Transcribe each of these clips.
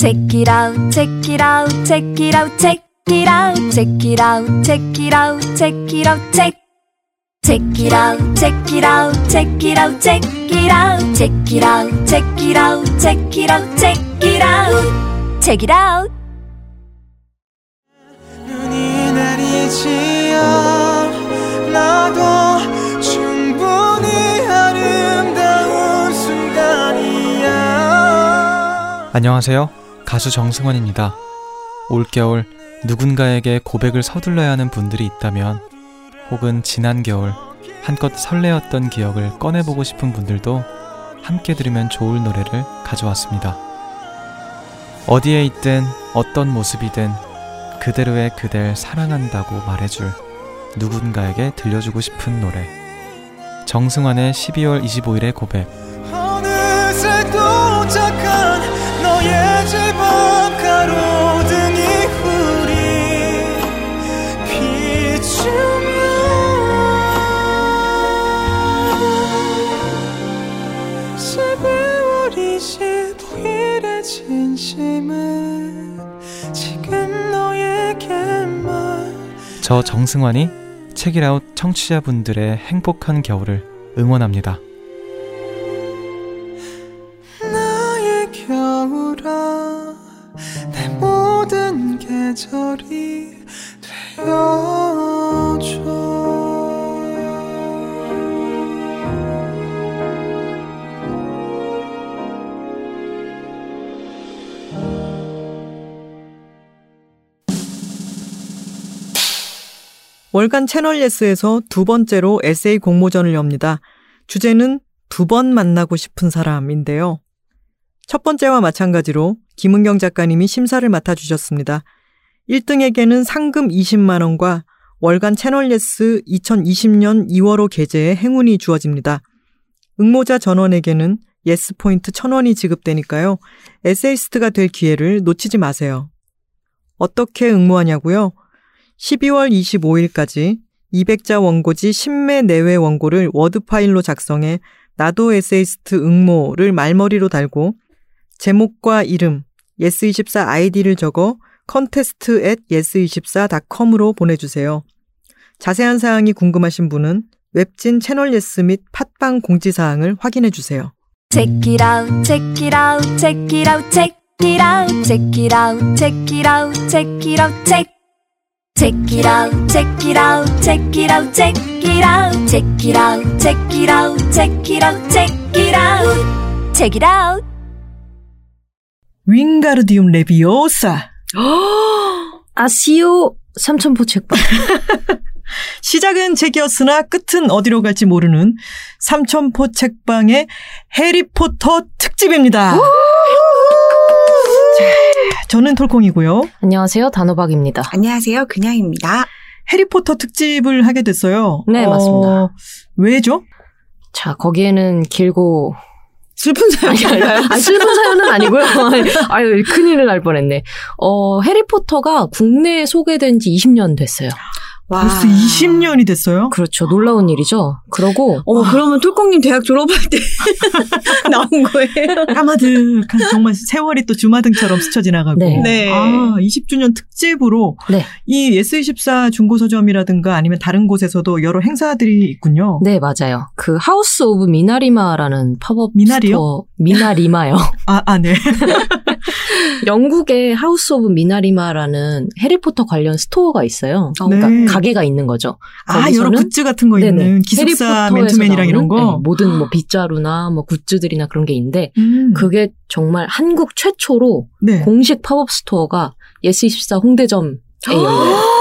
Check it out, check it out, check it out, check it out, check it out, check it out, check it out, check. Check it out, check it out, check it out, check it out, check it out, check it out, check it out, check it out, check it out. 눈이 내리지요 나도 충분히 아름다운 순간이야 안녕하세요. 가수 정승환입니다. 올겨울 누군가에게 고백을 서둘러야 하는 분들이 있다면 혹은 지난 겨울 한껏 설레었던 기억을 꺼내보고 싶은 분들도 함께 들으면 좋을 노래를 가져왔습니다. 어디에 있든 어떤 모습이든 그대로의 그댈 사랑한다고 말해줄 누군가에게 들려주고 싶은 노래. 정승환의 12월 25일의 고백. 저 정승환이 책이라웃 청취자분들의 행복한 겨울을 응원합니다. 모든 계절이 되어줘 월간 채널 예스에서 두 번째로 에세이 공모전을 엽니다. 주제는 두 번 만나고 싶은 사람인데요. 첫 번째와 마찬가지로 김은경 작가님이 심사를 맡아주셨습니다. 1등에게는 상금 20만원과 월간 채널 예스 2020년 2월호 게재의 행운이 주어집니다. 응모자 전원에게는 예스 포인트 1000원이 지급되니까요. 에세이스트가 될 기회를 놓치지 마세요. 어떻게 응모하냐고요? 12월 25일까지 200자 원고지 10매 내외 원고를 워드 파일로 작성해 나도 에세이스트 응모를 말머리로 달고 제목과 이름, yes24 아이디를 적어 contest at yes24.com으로 보내주세요. 자세한 사항이 궁금하신 분은 웹진 채널 예스 및 팟빵 공지사항을 확인해 주세요. Check it out, check it out, check it out, check it out, check it out, check it out, check it out, check. Check it out, check it out, check it out, check it out, check it out, check it out, check it out, check it out, check it out. 윙가르디움 레비오사. 아시오 삼천포 책방. 시작은 책이었으나 끝은 어디로 갈지 모르는 삼천포 책방의 해리포터 특집입니다. 자, 저는 톨콩이고요. 안녕하세요 단호박입니다. 안녕하세요. 그냥입니다. 해리포터 특집을 하게 됐어요. 네, 맞습니다. 왜죠? 자 거기에는 길고 슬픈 사연인가요? 아, 슬픈 사연은 아니고요. 아유 큰일을 날 뻔했네. 어 해리포터가 국내에 소개된 지 20년 됐어요. 와. 벌써 20년이 됐어요? 그렇죠 놀라운 일이죠. 그러고 어머, 그러면 톨콩님 대학 졸업할 때 나온 거예요? 까마득한 정말 세월이 또 주마등처럼 스쳐 지나가고. 네. 네. 아, 20주년 특집으로 네. 이 S24 중고서점이라든가 아니면 다른 곳에서도 여러 행사들이 있군요. 네 맞아요. 그 하우스 오브 미나리마라는 팝업 미나리요? 스토어 미나리마요. 아, 아, 네. 영국의 하우스 오브 미나리마라는 해리포터 관련 스토어가 있어요. 그러니까 네. 가게가 있는 거죠. 아, 여러 굿즈 같은 거 있는 네네. 기숙사 해리포터에서 맨투맨이랑 이런 거. 네, 모든 뭐 빗자루나 뭐 굿즈들이나 그런 게 있는데 음, 그게 정말 한국 최초로 네. 공식 팝업 스토어가 예스24 홍대점에 열려요.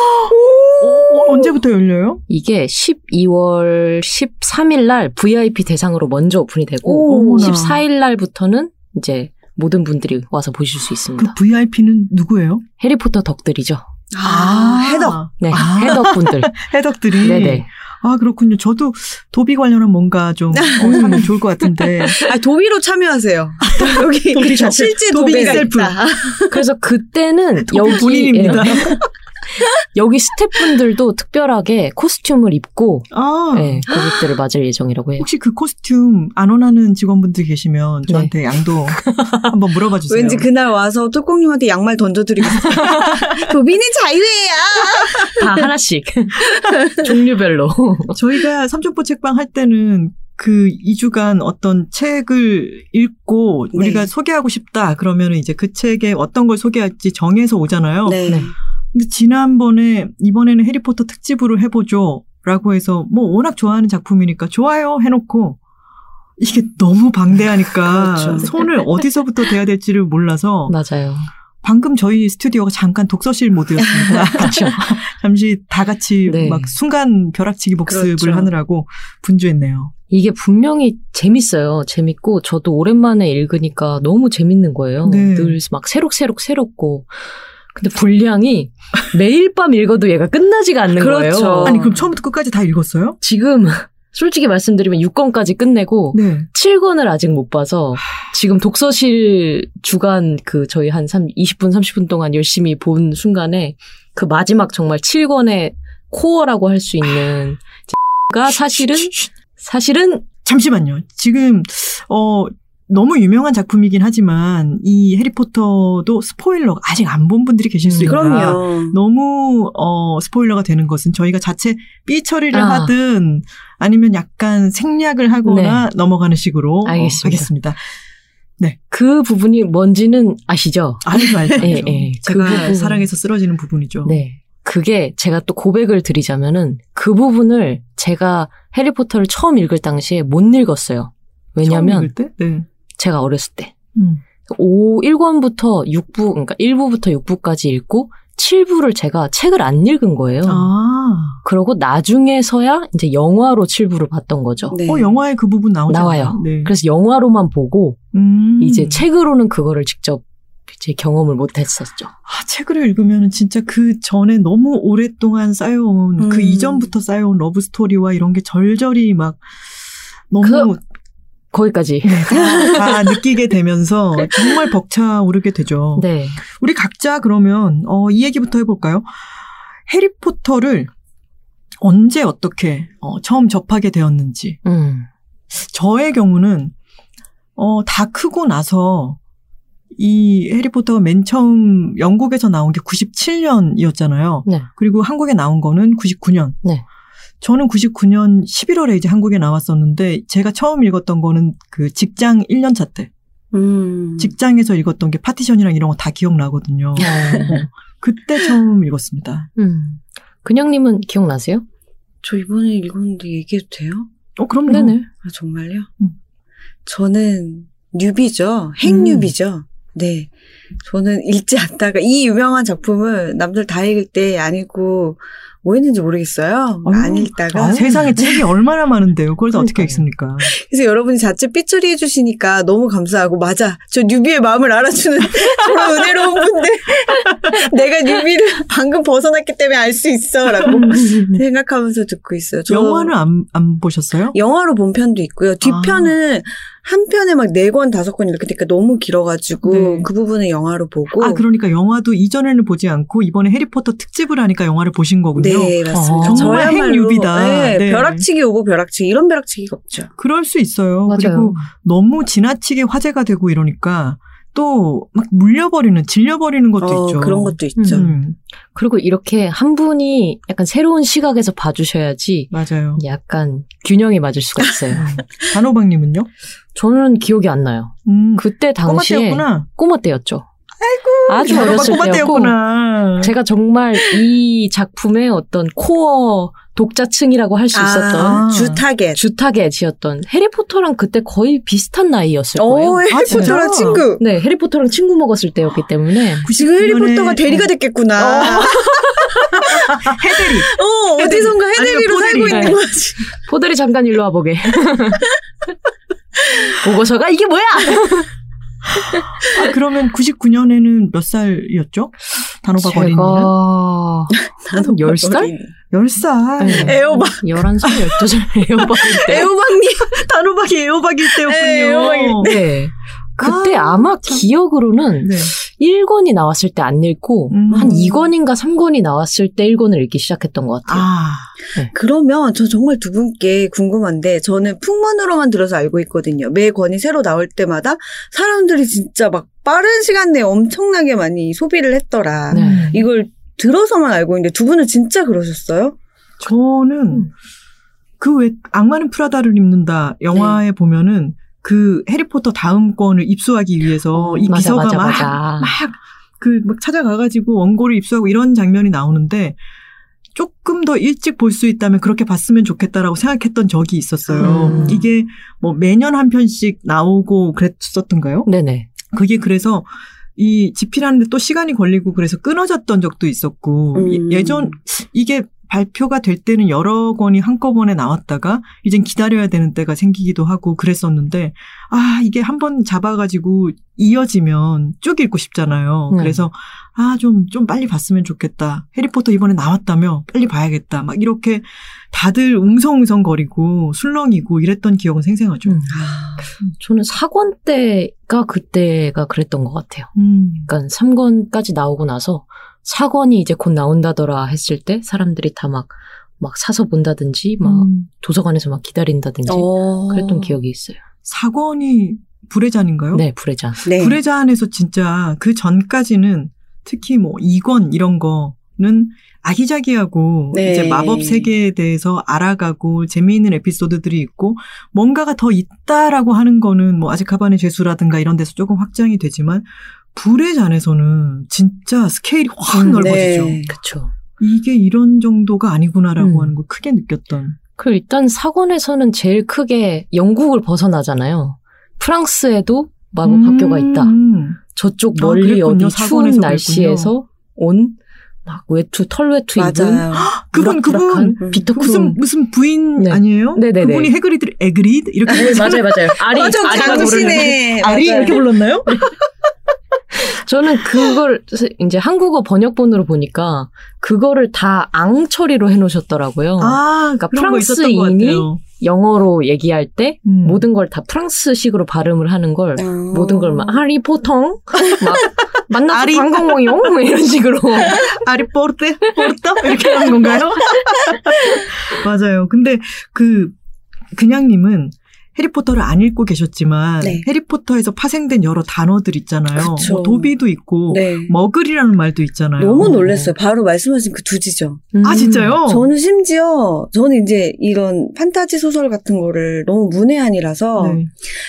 어, 언제부터 열려요? 이게 12월 13일 날 VIP 대상으로 먼저 오픈이 되고 오, 어머나. 14일 날부터는 이제 모든 분들이 와서 보실 수 있습니다. 그 VIP는 누구예요? 해리포터 덕들이죠. 아, 해덕. 네, 아. 해덕 분들. 해덕들이. 네네. 아, 그렇군요. 저도 도비 관련한 뭔가 좀 어, 하면 좋을 것 같은데. 아, 도비로 참여하세요. 여기 도비. 실제 도비 셀프. 있다. 그래서 그때는 도비 여기 본인입니다. 예, 여기 스태프분들도 특별하게 코스튬을 입고 아, 네, 고객들을 맞을 예정이라고 해요. 혹시 그 코스튬 안 원하는 직원분들 계시면 저한테 양도 한번 물어봐 주세요. 왠지 그날 와서 뚜껑님한테 양말 던져드리겠어요. 도비는 자유예요. 다 하나씩 종류별로. 저희가 삼촌포 책방 할 때는 그 2주간 어떤 책을 읽고 네. 우리가 소개하고 싶다 그러면 이제 그 책에 어떤 걸 소개할지 정해서 오잖아요. 네. 네. 근데 지난번에 이번에는 해리포터 특집으로 해보죠. 라고 해서 뭐 워낙 좋아하는 작품이니까 좋아요 해놓고 이게 너무 방대하니까 그렇죠. 손을 어디서부터 대야 될지를 몰라서 맞아요. 방금 저희 스튜디오가 잠깐 독서실 모드였습니다. 그렇죠. 잠시 다 같이 네. 막 순간 벼락치기 복습을 그렇죠. 하느라고 분주했네요. 이게 분명히 재밌어요. 재밌고 저도 오랜만에 읽으니까 너무 재밌는 거예요. 네. 늘막 새록새록 새롭고. 근데 분량이 매일 밤 읽어도 얘가 끝나지가 않는 그렇죠. 거예요. 아니 그럼 처음부터 끝까지 다 읽었어요? 지금 솔직히 말씀드리면 6권까지 끝내고 네. 7권을 아직 못 봐서 지금 독서실 주간 그 저희 한 3, 20분 30분 동안 열심히 본 순간에 그 마지막 정말 7권의 코어라고 할 수 있는 가 사실은 사실은 잠시만요. 지금 어 너무 유명한 작품이긴 하지만 이 해리포터도 스포일러 아직 안 본 분들이 계실 수 음, 있다. 그럼요. 너무 어 스포일러가 되는 것은 저희가 자체 삐 처리를 아. 하든 아니면 약간 생략을 하거나 넘어가는 식으로 어, 알겠습니다. 하겠습니다. 그 부분이 뭔지는 아시죠? 알죠, 알죠. 알죠. 예, 예. 그 제가 부분. 사랑해서 쓰러지는 부분이죠. 네. 그게 제가 또 고백을 드리자면은 그 부분을 제가 해리포터를 처음 읽을 당시에 못 읽었어요. 왜냐면 읽을 때? 네. 제가 어렸을 때 음. 5, 1권부터 6부, 그러니까 1부부터 6부까지 읽고 7부를 제가 책을 안 읽은 거예요. 아. 그러고 나중에서야 이제 영화로 7부를 봤던 거죠. 네. 어, 영화에 그 부분 나오잖아요. 나와요. 네. 그래서 영화로만 보고 음. 이제 책으로는 그거를 직접 이제 경험을 못 했었죠. 아, 책을 읽으면 진짜 그 전에 너무 오랫동안 쌓여온 음. 그 이전부터 쌓여온 러브 스토리와 이런 게 절절히 막 너무 거기까지. 다, 다 느끼게 되면서 정말 벅차오르게 되죠. 네. 우리 각자 그러면 어, 이 얘기부터 해볼까요? 해리포터를 언제 어떻게 어, 처음 접하게 되었는지. 음. 저의 경우는 어, 다 크고 나서 이 해리포터가 맨 처음 영국에서 나온 게 97년이었잖아요. 네. 그리고 한국에 나온 거는 99년. 네. 저는 99년 11월에 이제 한국에 나왔었는데 제가 처음 읽었던 거는 그 직장 1년 차 때. 음. 직장에서 읽었던 게 파티션이랑 이런 거 다 기억나거든요. 어. 그때 처음 읽었습니다. 음. 근영님은 기억나세요? 저 이번에 읽었는데 얘기해도 돼요? 어, 그럼요. 네네. 아, 정말요? 음. 저는 뉴비죠. 핵뉴비죠. 네. 저는 읽지 않다가 이 유명한 작품을 남들 다 읽을 때안 읽고 뭐 했는지 모르겠어요. 아유, 안 읽다가. 아, 세상에 책이 얼마나 많은데요. 그걸 다 어떻게 그러니까요. 읽습니까? 그래서 여러분이 자체 삐처리 해주시니까 너무 감사하고, 맞아. 저 뉴비의 마음을 알아주는 저런 은혜로운 분들. 내가 뉴비를 방금 벗어났기 때문에 알 수 있어. 라고 생각하면서 듣고 있어요. 저 영화는 안, 안 보셨어요? 영화로 본 편도 있고요. 뒷편은 한 편에 막 네 권, 다섯 권 이렇게 되니까 너무 길어가지고 네. 그 부분은 영화로 보고. 아, 그러니까 영화도 이전에는 보지 않고 이번에 해리포터 특집을 하니까 영화를 보신 거군요. 네, 맞습니다. 어, 정말 핵뉴비다. 네, 네. 벼락치기 오고 벼락치기 이런 벼락치기가 없죠. 그럴 수 있어요. 맞아요. 그리고 너무 지나치게 화제가 되고 이러니까 또막 물려버리는, 질려버리는 것도 어, 있죠. 그런 것도 있죠. 음, 그리고 이렇게 한 분이 약간 새로운 시각에서 봐주셔야지 맞아요. 약간 균형이 맞을 수가 있어요. 단호박님은요? 저는 기억이 안 나요. 음, 그때 꼬마 당시에 때였구나. 꼬마 때였죠. 아주 단호박 어렸을 꼬마 때였고 때였구나. 제가 정말 이 작품의 어떤 core 독자층이라고 할 수 있었던 아, 아. 주 타겟. 주타겟이었던 해리포터랑 그때 거의 비슷한 나이였을 오, 거예요. 해리포터랑 진짜? 친구. 네, 해리포터랑 친구 먹었을 때였기 때문에 지금 99년에 해리포터가 대리가 됐겠구나. 해대리. 어, 어디선가 해대리로 살고 포대리. 있는 거지. 포들이 잠깐 일로 와보게. 보고서가 이게 뭐야? 아, 그러면 99년에는 몇 살이었죠? 단호박 어린이는? 한 10살? 10살. 네. 에어박. 11살, 12살 에어박일 때. 애호박님. 단호박이 애호박일 때였군요. 네, 애호박일 네. 그때 아, 아, 마 참. 기억으로는 네. 1권이 나왔을 때 안 읽고 음. 한 2권인가 3권이 나왔을 때 1권을 읽기 시작했던 것 같아요. 아, 그러면 저 정말 두 분께 궁금한데 저는 풍문으로만 들어서 알고 있거든요. 매 권이 새로 나올 때마다 사람들이 진짜 막 빠른 시간 내에 엄청나게 많이 소비를 했더라. 네. 이걸 들어서만 알고 있는데 두 분은 진짜 그러셨어요? 저는 음. 그왜 악마는 프라다를 입는다 영화에 보면은 그 해리포터 다음 권을 입수하기 위해서 이 맞아, 비서가 맞아, 막 맞아. 막그 막 찾아가가지고 원고를 입수하고 이런 장면이 나오는데 조금 더 일찍 볼 수 있다면 그렇게 봤으면 좋겠다라고 생각했던 적이 있었어요. 음. 이게 뭐 매년 한 편씩 나오고 그랬었던가요? 네네. 그게 그래서 이 집필하는데 또 시간이 걸리고 그래서 끊어졌던 적도 있었고 음. 예- 예전 이게 발표가 될 때는 여러 권이 한꺼번에 나왔다가 이젠 기다려야 되는 때가 생기기도 하고 그랬었는데 아 이게 한 번 잡아가지고 이어지면 쭉 읽고 싶잖아요. 네. 그래서 아좀좀 빨리 봤으면 좋겠다. 해리포터 이번에 나왔다며 빨리 봐야겠다. 막 이렇게 다들 웅성웅성거리고 술렁이고 이랬던 기억은 생생하죠. 음. 저는 4권 때가 그때가 그랬던 것 같아요. 음. 그러니까 3권까지 나오고 나서 4권이 이제 곧 나온다더라 했을 때 사람들이 다 막 막 사서 본다든지 막 음. 도서관에서 막 기다린다든지 어. 그랬던 기억이 있어요. 사권이 불의 잔인가요? 네, 불의 잔. 네. 불의 잔에서 진짜 그 전까지는 특히 뭐 이권 이런 거는 아기자기하고 네. 이제 마법 세계에 대해서 알아가고 재미있는 에피소드들이 있고 뭔가가 더 있다라고 하는 거는 뭐 아즈카반의 죄수라든가 이런 데서 조금 확장이 되지만 불의 잔에서는 진짜 스케일이 확 음, 넓어지죠. 네. 그쵸. 이게 이런 정도가 아니구나라고 음. 하는 걸 크게 느꼈던. 그 일단 4권에서는 제일 크게 영국을 벗어나잖아요. 프랑스에도 마법 음, 학교가 있다. 음. 저쪽 아, 멀리 그랬군요. 어디 추운 날씨에서 온 막 외투 털 외투 입은 맞아요. 그분 그분 음. 비터 그 무슨. 무슨 부인 네. 아니에요? 네네네. 그분이 해그리드 에그리드 이렇게 네. 맞아요, 맞아요. 아리, 어, 좀 아리가 부르는. 아리. 이렇게 불렀나요? 저는 그걸 이제 한국어 번역본으로 보니까 그거를 다 앙 처리로 해놓으셨더라고요. 아, 그러니까 프랑스인이. 영어로 얘기할 때 음. 모든 걸 다 프랑스식으로 발음을 하는 걸 어. 모든 걸 막 하리포텅 막 만나서 아리- 반가워요 뭐 이런 식으로 아리 포르테 포르타 이렇게 하는 건가요? 맞아요. 근데 그 그냥님은 해리포터를 안 읽고 계셨지만 네. 해리포터에서 파생된 여러 단어들 있잖아요. 그쵸. 뭐 도비도 있고 네. 머글이라는 말도 있잖아요. 너무 놀랐어요. 바로 말씀하신 그 두 지죠. 아 진짜요? 저는 심지어 저는 이제 이런 판타지 소설 같은 거를 너무 문외한이라서 네.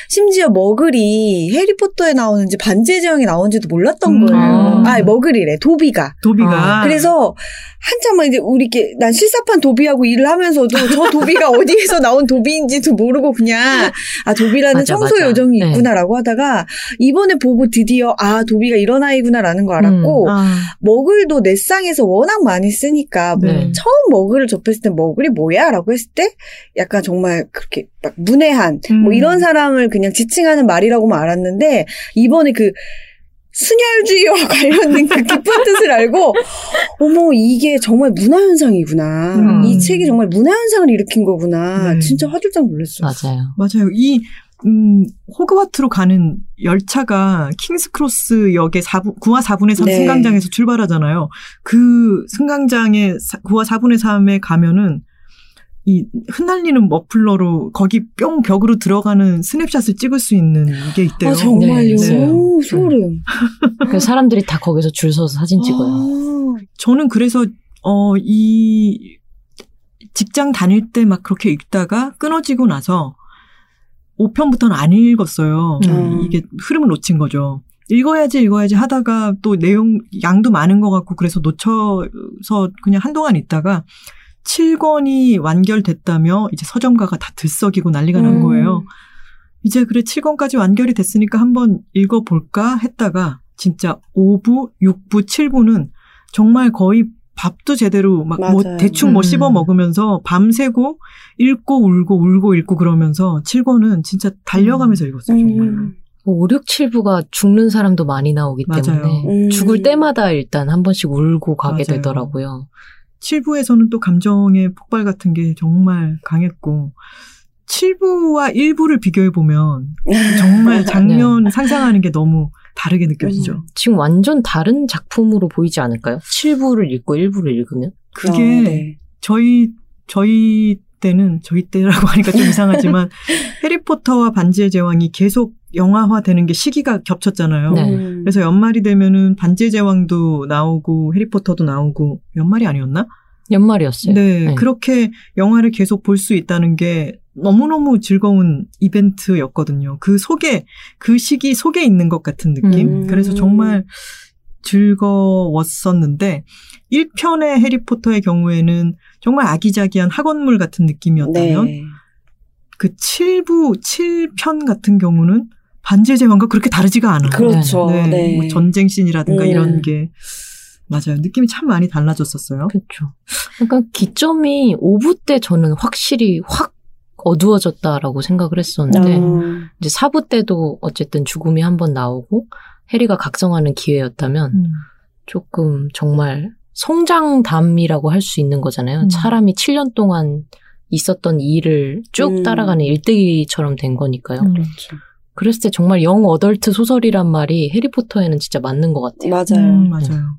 심지어 머글이 해리포터에 나오는지 반지의 제왕에 나오는지도 몰랐던 음. 거예요. 아, 머글이래. 도비가. 도비가 그래서 한참 막 이제 우리 이렇게 난 실사판 도비하고 일을 하면서도 저 도비가 어디에서 나온 도비인지도 모르고 그냥 아 도비라는 맞아, 청소 맞아. 요정이 네. 있구나라고 하다가 이번에 보고 드디어 아 도비가 이런 아이구나라는 거 알았고 아, 머글도 넷상에서 워낙 많이 쓰니까 뭐 네. 처음 머글을 접했을 때 머글이 뭐야라고 했을 때 약간 정말 그렇게 막 문외한 음. 뭐 이런 사람을 그냥 지칭하는 말이라고만 알았는데 이번에 그 순혈주의와 관련된 그 깊은 뜻을 알고 어머 이게 정말 문화현상이구나 음. 이 책이 정말 문화현상을 일으킨 거구나 네. 진짜 화들짝 놀랐어요. 맞아요. 맞아요. 이 음, 호그와트로 가는 열차가 킹스크로스 역의 4분, 9와 4분의 3 네. 승강장에서 출발하잖아요. 그 승강장의 9와 4분의 3에 가면은 이 흩날리는 머플러로 거기 뿅 벽으로 들어가는 스냅샷을 찍을 수 있는 게 있대요. 아 정말요? 네, 있어요. 오, 소름. 그래서 사람들이 다 거기서 줄 서서 사진 찍어요. 아, 저는 그래서 어 이 직장 다닐 때 막 그렇게 읽다가 끊어지고 나서 5편부터는 안 읽었어요. 음. 이게 흐름을 놓친 거죠. 읽어야지 읽어야지 하다가 또 내용 양도 많은 것 같고 그래서 놓쳐서 그냥 한동안 있다가 7권이 완결됐다며 이제 서점가가 다 들썩이고 난리가 난 음. 거예요. 이제 그래 7권까지 완결이 됐으니까 한번 읽어볼까 했다가 진짜 5부, 6부, 7부는 정말 거의 밥도 제대로 막 뭐. 대충 뭐 음. 씹어 먹으면서 밤새고 읽고 울고 울고 읽고 그러면서 7권은 진짜 달려가면서 읽었어요 정말. 음. 5, 6, 7부가 죽는 사람도 많이 나오기 맞아요. 때문에 음. 죽을 때마다 일단 한 번씩 울고 가게 맞아요. 되더라고요. 7부에서는 또 감정의 폭발 같은 게 정말 강했고 7부와 1부를 비교해 보면 정말 장면 상상하는 게 너무 다르게 느껴지죠. 지금 완전 다른 작품으로 보이지 않을까요? 7부를 읽고 1부를 읽으면? 그게 어, 네. 저희 저희 때는 저희 때라고 하니까 좀 이상하지만 해리포터와 반지의 제왕이 계속 영화화되는 게 시기가 겹쳤잖아요. 네. 음. 그래서 연말이 되면은 반지의 제왕도 나오고 해리포터도 나오고 연말이 아니었나? 연말이었어요. 네, 네. 그렇게 영화를 계속 볼 수 있다는 게 너무너무 즐거운 이벤트였거든요. 그 속에, 그 시기 속에 있는 것 같은 느낌? 음. 그래서 정말 즐거웠었는데, 1편의 해리포터의 경우에는 정말 아기자기한 학원물 같은 느낌이었다면, 네. 그 7부, 7편 같은 경우는 반지의 제왕과 그렇게 다르지가 않아요. 그렇죠. 네, 네. 뭐 전쟁 씬이라든가 음. 이런 게, 맞아요. 느낌이 참 많이 달라졌었어요. 그렇죠. 그러니까 기점이 5부 때 저는 확실히 확 어두워졌다라고 생각을 했었는데 어. 이제 4부 때도 어쨌든 죽음이 한 번 나오고 해리가 각성하는 기회였다면 음. 조금 정말 성장담이라고 할 수 있는 거잖아요. 음. 사람이 7년 동안 있었던 일을 쭉 음. 따라가는 일대기처럼 된 거니까요. 음. 그렇죠. 그랬을 때 정말 영 어덜트 소설이란 말이 해리포터에는 진짜 맞는 것 같아요. 맞아요. 음, 맞아요.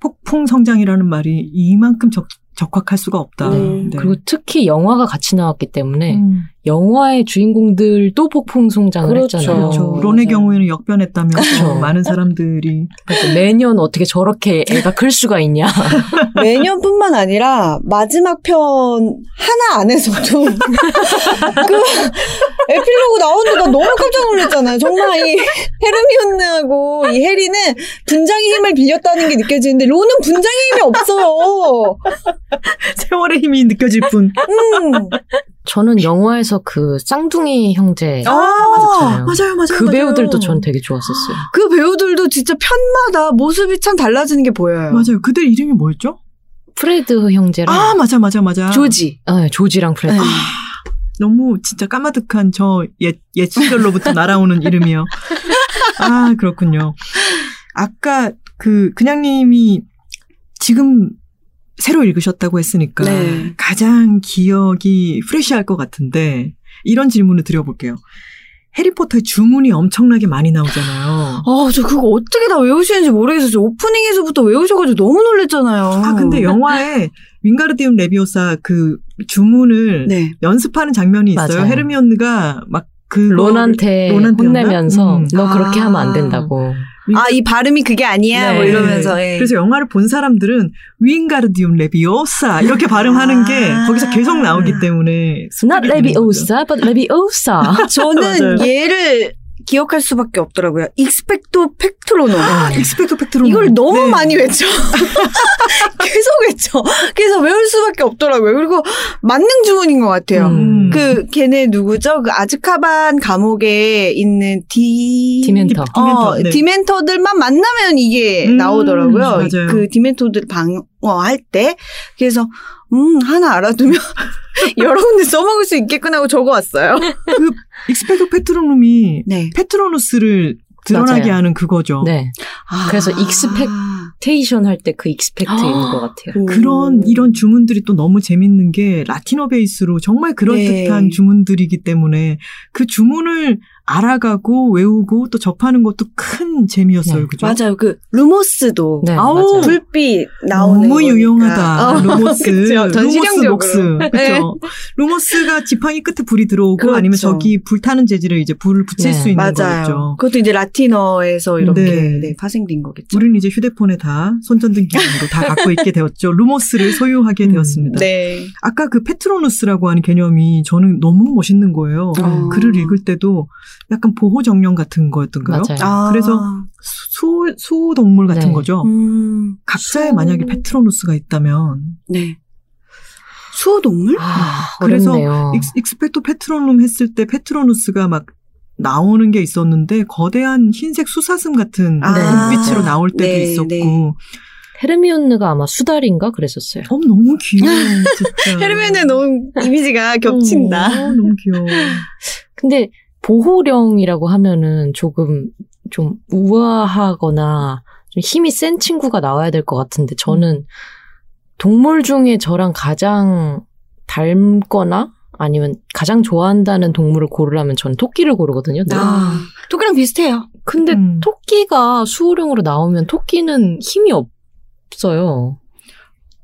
폭풍 성장이라는 말이 이만큼 적, 적확할 수가 없다. 네. 그리고 특히 영화가 같이 나왔기 때문에 음, 영화의 주인공들도 폭풍 성장을 그렇죠. 했잖아요. 그렇죠. 맞아요. 론의 경우에는 역변했다면서 그렇죠. 많은 사람들이 그래서 매년 어떻게 저렇게 애가 클 수가 있냐. 매년뿐만 아니라 마지막 편 하나 안에서도 그 에필로그 나오는데 나 너무 깜짝 놀랐잖아요. 정말 이 헤르미온느하고 이 해리는 분장의 힘을 빌렸다는 게 느껴지는데 론은 분장의 힘이 없어요. 세월의 힘이 느껴질 뿐. 음. 저는 영화에서 그 쌍둥이 형제 아, 있잖아요. 맞아요, 맞아요. 그 맞아요. 배우들도 전 되게 좋았었어요. 그 배우들도 진짜 편마다 모습이 참 달라지는 게 보여요. 맞아요. 그들 이름이 뭐였죠? 프레드 형제랑 아, 맞아, 맞아, 맞아. 조지. 네, 조지랑 프레드. 네. 너무 진짜 까마득한 저 옛, 옛 시절로부터 날아오는 이름이요. 아, 그렇군요. 아까 그, 그냥님이 지금 새로 읽으셨다고 했으니까 네. 가장 기억이 프레시할 것 같은데 이런 질문을 드려볼게요. 해리포터의 주문이 엄청나게 많이 나오잖아요. 아, 저 그거 어떻게 다 외우시는지 모르겠어요. 저 오프닝에서부터 외우셔가지고 너무 놀랬잖아요. 아, 근데 영화에 윙가르디움 레비오사 그 주문을 네. 연습하는 장면이 있어요. 맞아요. 헤르미온느가 막 그 론한테 론한테였나? 혼내면서 음. 너 그렇게 아. 하면 안 된다고. 아, 이 발음이 그게 아니야? 네. 뭐 이러면서. 예. 그래서 영화를 본 사람들은 윙가르디움 레비오사 이렇게 발음하는 아. 게 거기서 계속 나오기 때문에 Not 레비오사, but 레비오사. 저는. 얘를 기억할 수밖에 없더라고요. 익스펙토 패트로눔. 익스펙토 패트로 이걸 너무 네. 많이 외쳐. 계속 외쳐. 그래서 외울 수밖에 없더라고요. 그리고 만능 주문인 것 같아요. 음. 그 걔네 누구죠? 그 아즈카반 감옥에 있는 디 디멘터. 어, 디멘터, 네. 디멘터들만 만나면 이게 음, 나오더라고요. 맞아요. 그 디멘터들 방어할 때. 그래서 음 하나 알아두면 여러 군데 써먹을 수 있겠구나 하고 적어왔어요. 그 익스펙토 패트로눔이 네. 페트로누스를 드러나게 맞아요. 하는 그거죠. 네. 그래서 expec- tation 할 때 그 expect 아. 것 같아요. 그런 이런 주문들이 또 너무 재밌는 게 라틴어 베이스로 정말 그럴 네. 듯한 주문들이기 때문에 그 주문을 알아가고 외우고 또 접하는 것도 큰 재미였어요. 네. 그죠? 맞아요. 그 루모스도 네, 아우. 불빛 나오는 너무 거니까. 유용하다. 어, 루모스. 루모스. 목스. 네. 그렇죠. 루모스가 지팡이 끝에 불이 들어오고 그렇죠. 아니면 저기 불타는 재질에 이제 불을 붙일 네, 수 있는 맞아요. 거겠죠. 그것도 이제 라틴어에서 이렇게 네. 네, 파생된 거겠죠. 우리는 이제 휴대폰에 다 손전등 기능으로 다 갖고 있게 되었죠. 루모스를 소유하게 음. 되었습니다. 네. 아까 그 페트로누스라고 하는 개념이 저는 너무 멋있는 거예요. 어. 글을 읽을 때도 약간 보호 정령 같은 거였던가요? 맞아요. 아. 그래서 수, 수동물 같은 네. 거죠. 음, 각자에 수- 만약에 페트로누스가 있다면 네. 수호동물? 아, 그래서 어렵네요. 익스, 익스펙토 페트로눔 했을 때 페트로누스가 막 나오는 게 있었는데 거대한 흰색 수사슴 같은 아. 빛으로 나올 때도 네, 있었고 네. 헤르미온느가 아마 수달인가 그랬었어요. 어, 너무 귀여워 진짜 헤르미온느 너무 이미지가 겹친다. 어, 너무 귀여워 근데 보호령이라고 하면은 조금 좀 우아하거나 좀 힘이 센 친구가 나와야 될 것 같은데 저는 동물 중에 저랑 가장 닮거나 아니면 가장 좋아한다는 동물을 고르라면 전 토끼를 고르거든요. 늘. 아, 토끼랑 비슷해요. 근데 음. 토끼가 수호령으로 나오면 토끼는 힘이 없어요.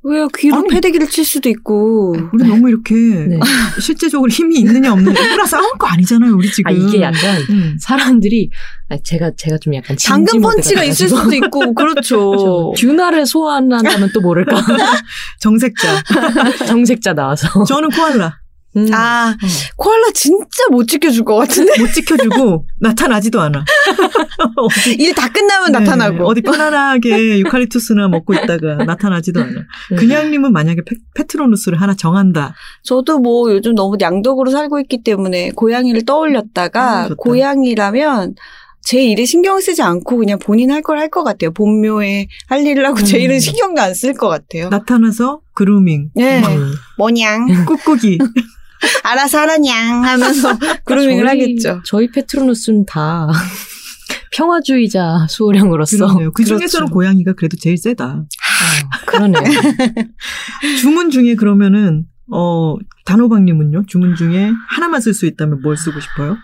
왜요? 귀로 아니. 패대기를 칠 수도 있고. 우리 너무 이렇게 네. 실제적으로 힘이 있느냐 없느냐 이거랑 싸울 거 아니잖아요, 우리 지금. 아 이게 약간 음. 사람들이 아, 제가 제가 좀 약간 당근 펀치가 있을 수도 있고, 그렇죠. 듀나를 소환한다면 또 모를까 정색자. 정색자 나와서 저는 코알라. 음. 아, 코알라 진짜 못 지켜줄 것 같은데? 못 지켜주고 나타나지도 않아. 일 다 끝나면 네, 나타나고. 어디 편안하게 유칼립투스나 먹고 있다가 나타나지도 않아. 음. 그냥님은 만약에 페, 페트로누스를 하나 정한다. 저도 뭐 요즘 너무 양덕으로 살고 있기 때문에 고양이를 떠올렸다가 아. 고양이라면 제 일에 신경 쓰지 않고 그냥 본인 할 걸 할 것 같아요. 본묘에 할 일을 하고 제 음. 일은 신경도 안 쓸 것 같아요. 나타나서 그루밍. 네. 음. 뭐냥 꾹꾹이. 알아서 하라냥 하면서 그루밍을 저희- 하겠죠. 저희 페트로누스는 다 평화주의자 수호령으로서 그러네요. 그 중에서는 그렇죠. 고양이가 그래도 제일 세다. 아, 그러네요. 주문 중에 그러면은 어 단호박님은요? 주문 중에 하나만 쓸 수 있다면 뭘 쓰고 싶어요?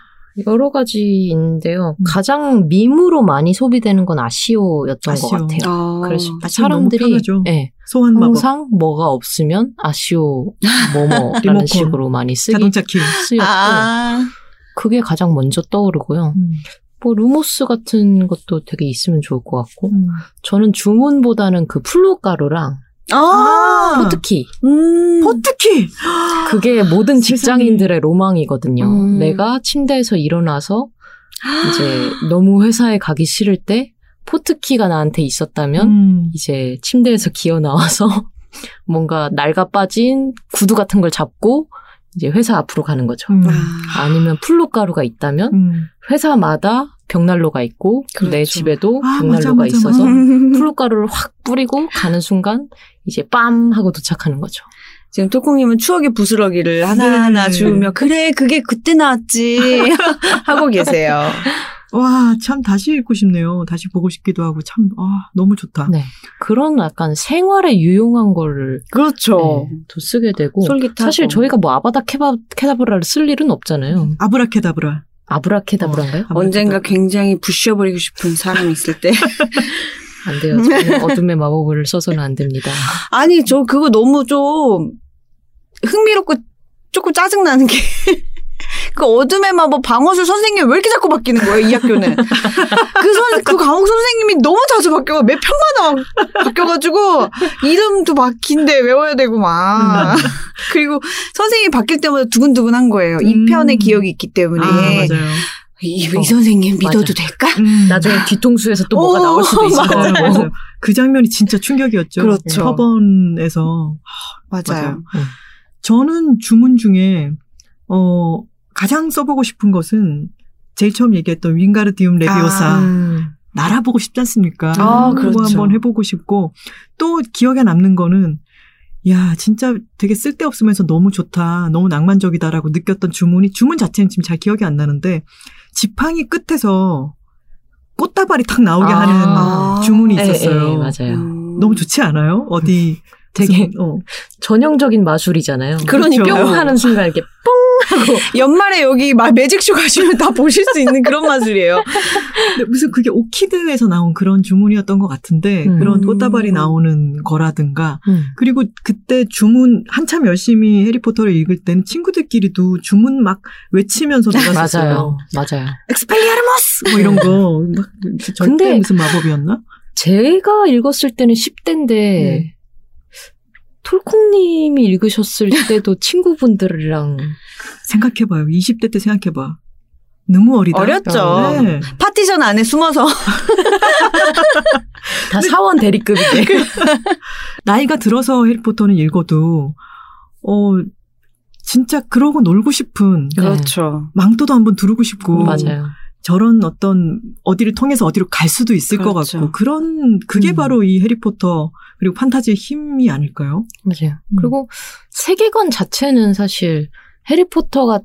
여러 가지인데요. 음. 가장 밈으로 많이 소비되는 건 아시오였던 아시오. 것 같아요. 어, 그래서 사람들이. 예, 마법, 항상 뭐가 없으면 아시오 뭐뭐라는 식으로 많이 쓰기 자동차 키. 쓰였고 아, 그게 가장 먼저 떠오르고요. 음. 뭐 루모스 같은 것도 되게 있으면 좋을 것 같고 음. 저는 주문보다는 그 플루가루랑 아, 포트키 음, 포트키. 그게 모든 세상에. 직장인들의 로망이거든요. 음. 내가 침대에서 일어나서 이제 너무 회사에 가기 싫을 때 포트키가 나한테 있었다면 음. 이제 침대에서 기어 나와서 뭔가 낡아 빠진 구두 같은 걸 잡고 이제 회사 앞으로 가는 거죠. 음. 아, 아니면 플루가루가 있다면 음. 회사마다 벽난로가 있고 내 그렇죠. 집에도 아, 벽난로가 맞아, 맞아, 있어서 맞아. 플루가루를 확 뿌리고 가는 순간 이제 빰 하고 도착하는 거죠. 지금 토콩님은 추억의 부스러기를 하나하나 네. 주우며 그래 그게 그때 나왔지 하고 계세요. 와, 참 다시 읽고 싶네요. 다시 보고 싶기도 하고 참 아, 너무 좋다. 네. 그런 약간 생활에 유용한 거를 그렇죠. 네, 더 쓰게 되고 솔깃하고. 사실 저희가 뭐 아바다 케바, 케다브라를 쓸 일은 없잖아요. 아브라케다브라. 아브라케다브라인가요? 어, 언젠가 굉장히 부셔버리고 싶은 사람이 있을 때. 안 돼요. 저는 어둠의 마법을 써서는 안 됩니다. 아니, 저 그거 너무 좀 흥미롭고 조금 짜증나는 게. 그 어둠의 마법 방어술 선생님이 왜 이렇게 자꾸 바뀌는 거예요, 이 학교는. 그 선, 그 과목 선생님이 너무 자주 바뀌어. 몇 편마다 막 바뀌어가지고, 이름도 바뀐데 외워야 되고 막. 그리고 선생님이 바뀔 때마다 두근두근한 거예요. 이 음. 편의 기억이 있기 때문에. 아, 맞아요. 이, 이 어, 선생님 믿어도 맞아. 될까? 음. 나중에 뒤통수에서 또 뭐가 오, 나올 수도 있을. 그 장면이 진짜 충격이었죠. 그렇죠. 법원에서 맞아요. 맞아요. 저는 주문 중에 어 가장 써보고 싶은 것은 제일 처음 얘기했던 윙가르디움 레비오사 음. 날아보고 싶지 않습니까? 아, 그거 그렇죠. 한번 해보고 싶고 또 기억에 남는 거는 야 진짜 되게 쓸데없으면서 너무 좋다 너무 낭만적이다라고 느꼈던 주문이 주문 자체는 지금 잘 기억이 안 나는데 지팡이 끝에서 꽃다발이 탁 나오게 아. 하는 주문이 예, 있었어요. 예, 맞아요. 음. 너무 좋지 않아요? 어디 되게 어. 전형적인 마술이잖아요. 그러니까요. 뿅 하는 순간 이렇게 연말에 여기 막 매직쇼 가시면 다 보실 수 있는 그런 마술이에요. 근데 무슨 그게 오키드에서 나온 그런 주문이었던 것 같은데 음. 그런 꽃다발이 나오는 거라든가 음. 그리고 그때 주문 한참 열심히 해리포터를 읽을 때는 친구들끼리도 주문 막 외치면서 놀았었어요. 맞아요. 맞아요. 엑스펠리아르무스! 뭐 이런 거. 막 절대 근데 무슨 마법이었나? 제가 읽었을 때는 10대인데 네. 톨콩님이 읽으셨을 때도 친구분들이랑 생각해봐요. 20대 때 생각해봐. 너무 어리다. 어렸죠. 네. 파티션 안에 숨어서. 다 사원 대리급인데. 나이가 들어서 해리포터는 읽어도 어 진짜 그러고 놀고 싶은 네. 그렇죠. 망토도 한번 두르고 싶고 맞아요. 저런 어떤 어디를 통해서 어디로 갈 수도 있을 것 그렇죠. 같고 그런 그게 음. 바로 이 해리포터 그리고 판타지의 힘이 아닐까요? 맞아요. 음. 그리고 세계관 자체는 사실 해리포터가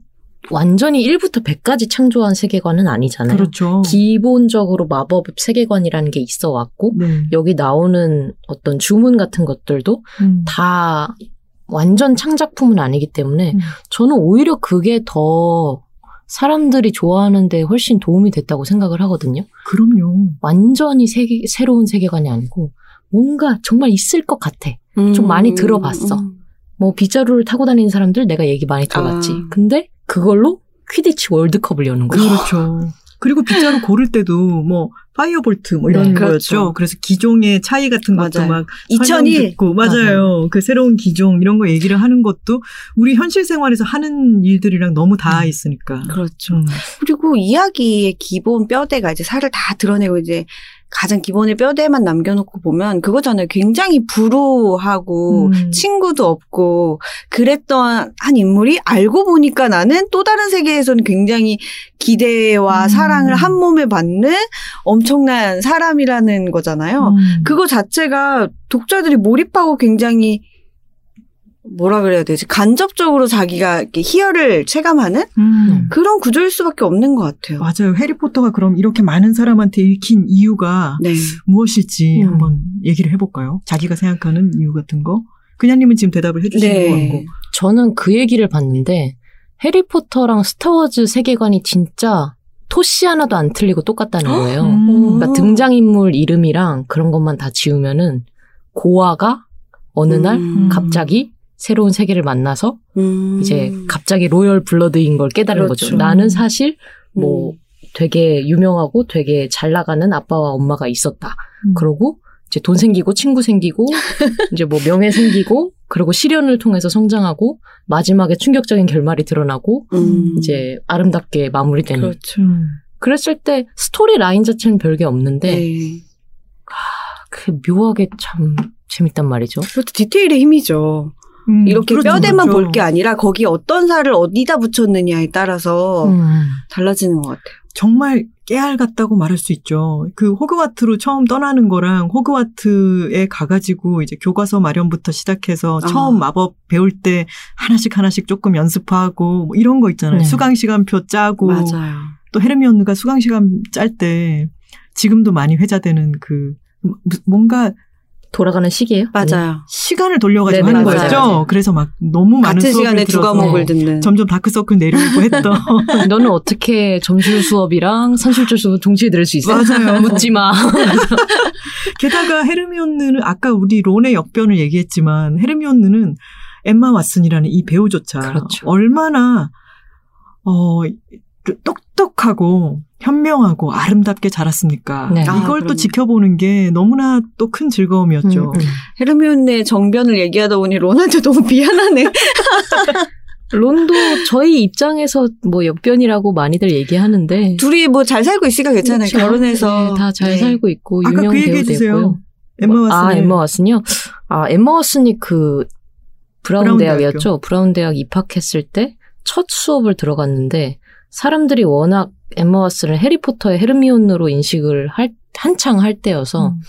완전히 1부터 100까지 창조한 세계관은 아니잖아요. 그렇죠. 기본적으로 마법 세계관이라는 게 있어 왔고 네. 여기 나오는 어떤 주문 같은 것들도 음. 다 완전 창작품은 아니기 때문에 음. 저는 오히려 그게 더 사람들이 좋아하는데 훨씬 도움이 됐다고 생각을 하거든요. 그럼요. 완전히 세계, 새로운 세계관이 아니고 뭔가 정말 있을 것 같아. 좀 많이 들어봤어. 음. 뭐 빗자루를 타고 다니는 사람들 내가 얘기 많이 들어봤지. 아. 근데 그걸로 퀴디치 월드컵을 여는 거죠. 그렇죠. 그리고 빗자루 고를 때도 뭐 파이어볼트 뭐 이런 네, 거였죠. 그렇죠. 그래서 기종의 차이 같은 것도 맞아요. 막 2001 설명 듣고 맞아요. 그 새로운 기종 이런 거 얘기를 하는 것도 우리 현실 생활에서 하는 일들이랑 너무 닿아 있으니까. 그렇죠. 음. 그리고 이야기의 기본 뼈대가 이제 살을 다 드러내고 이제 가장 기본의 뼈대만 남겨놓고 보면 그거잖아요. 굉장히 불우하고 음. 친구도 없고 그랬던 한 인물이 알고 보니까 나는 또 다른 세계에서는 굉장히 기대와 음. 사랑을 한 몸에 받는 엄청난 사람이라는 거잖아요. 음. 그거 자체가 독자들이 몰입하고 굉장히 뭐라 그래야 되지? 간접적으로 자기가 이렇게 희열을 체감하는 음. 그런 구조일 수밖에 없는 것 같아요. 맞아요. 해리포터가 그럼 이렇게 많은 사람한테 읽힌 이유가 네. 무엇일지 음. 한번 얘기를 해볼까요? 자기가 생각하는 이유 같은 거. 그냥님은 지금 대답을 해주시는 네. 거 같고. 저는 그 얘기를 봤는데 해리포터랑 스타워즈 세계관이 진짜 토시 하나도 안 틀리고 똑같다는 거예요. 음. 그러니까 등장인물 이름이랑 그런 것만 다 지우면은 고아가 어느 날 음. 갑자기 새로운 세계를 만나서 음. 이제 갑자기 로열 블러드인 걸 깨달은 그렇죠. 거죠. 나는 사실 뭐 음. 되게 유명하고 되게 잘 나가는 아빠와 엄마가 있었다. 음. 그러고 이제 돈 생기고 친구 생기고 이제 뭐 명예 생기고 그리고 시련을 통해서 성장하고 마지막에 충격적인 결말이 드러나고 음. 이제 아름답게 마무리되는. 그렇죠. 음. 그랬을 때 스토리 라인 자체는 별게 없는데 네. 그 묘하게 참 재밌단 말이죠. 그것도 디테일의 힘이죠. 음, 이렇게 그렇죠, 뼈대만 그렇죠. 볼게 아니라 거기 어떤 살을 어디다 붙였느냐에 따라서 음. 달라지는 것 같아요. 정말 깨알 같다고 말할 수 있죠. 그 호그와트로 처음 떠나는 거랑 호그와트에 가가지고 이제 교과서 마련부터 시작해서 아. 처음 마법 배울 때 하나씩 하나씩 조금 연습하고 뭐 이런 거 있잖아요. 네. 수강 시간표 짜고 맞아요. 또 헤르미온느가 수강 시간 짤 때 지금도 많이 회자되는 그 뭐- 뭔가 돌아가는 시기예요. 맞아요. 시간을 돌려가지고 하는. 거였죠. 맞아요. 그래서 막 너무 많은 같은 수업을 시간에 두 들어서 과목을 네. 듣는. 점점 다크서클 내려오고 했던 네. 너는 어떻게 점술 수업이랑 산술조 수업 동시에 들을 수 있어? 맞아요. 묻지 마. 게다가 헤르미온느는 아까 우리 론의 역변을 얘기했지만 헤르미온느는 엠마 왓슨이라는 이 배우조차 그렇죠. 얼마나 어 똑똑하고 현명하고 아름답게 자랐습니까? 네. 아, 이걸 또 그럼요. 지켜보는 게 너무나 또 큰 즐거움이었죠. 음, 음. 헤르미온의 정변을 얘기하다 보니 론한테 너무 미안하네. 론도 저희 입장에서 뭐 역변이라고 많이들 얘기하는데 둘이 뭐 잘 살고 있으니까 괜찮아요. 그렇죠. 결혼해서. 네, 다 잘 네. 살고 있고 유명 그 얘기해 배우도 주세요. 있고요. 엠마 왓슨. 아 엠마 왓슨이요? 아 엠마 왓슨이 그 브라운, 브라운 대학이었죠. 브라운 대학 입학했을 때 첫 수업을 들어갔는데 사람들이 워낙 엠마 왓슨을 해리포터의 헤르미온으로 인식을 할 한창 할 때여서 음.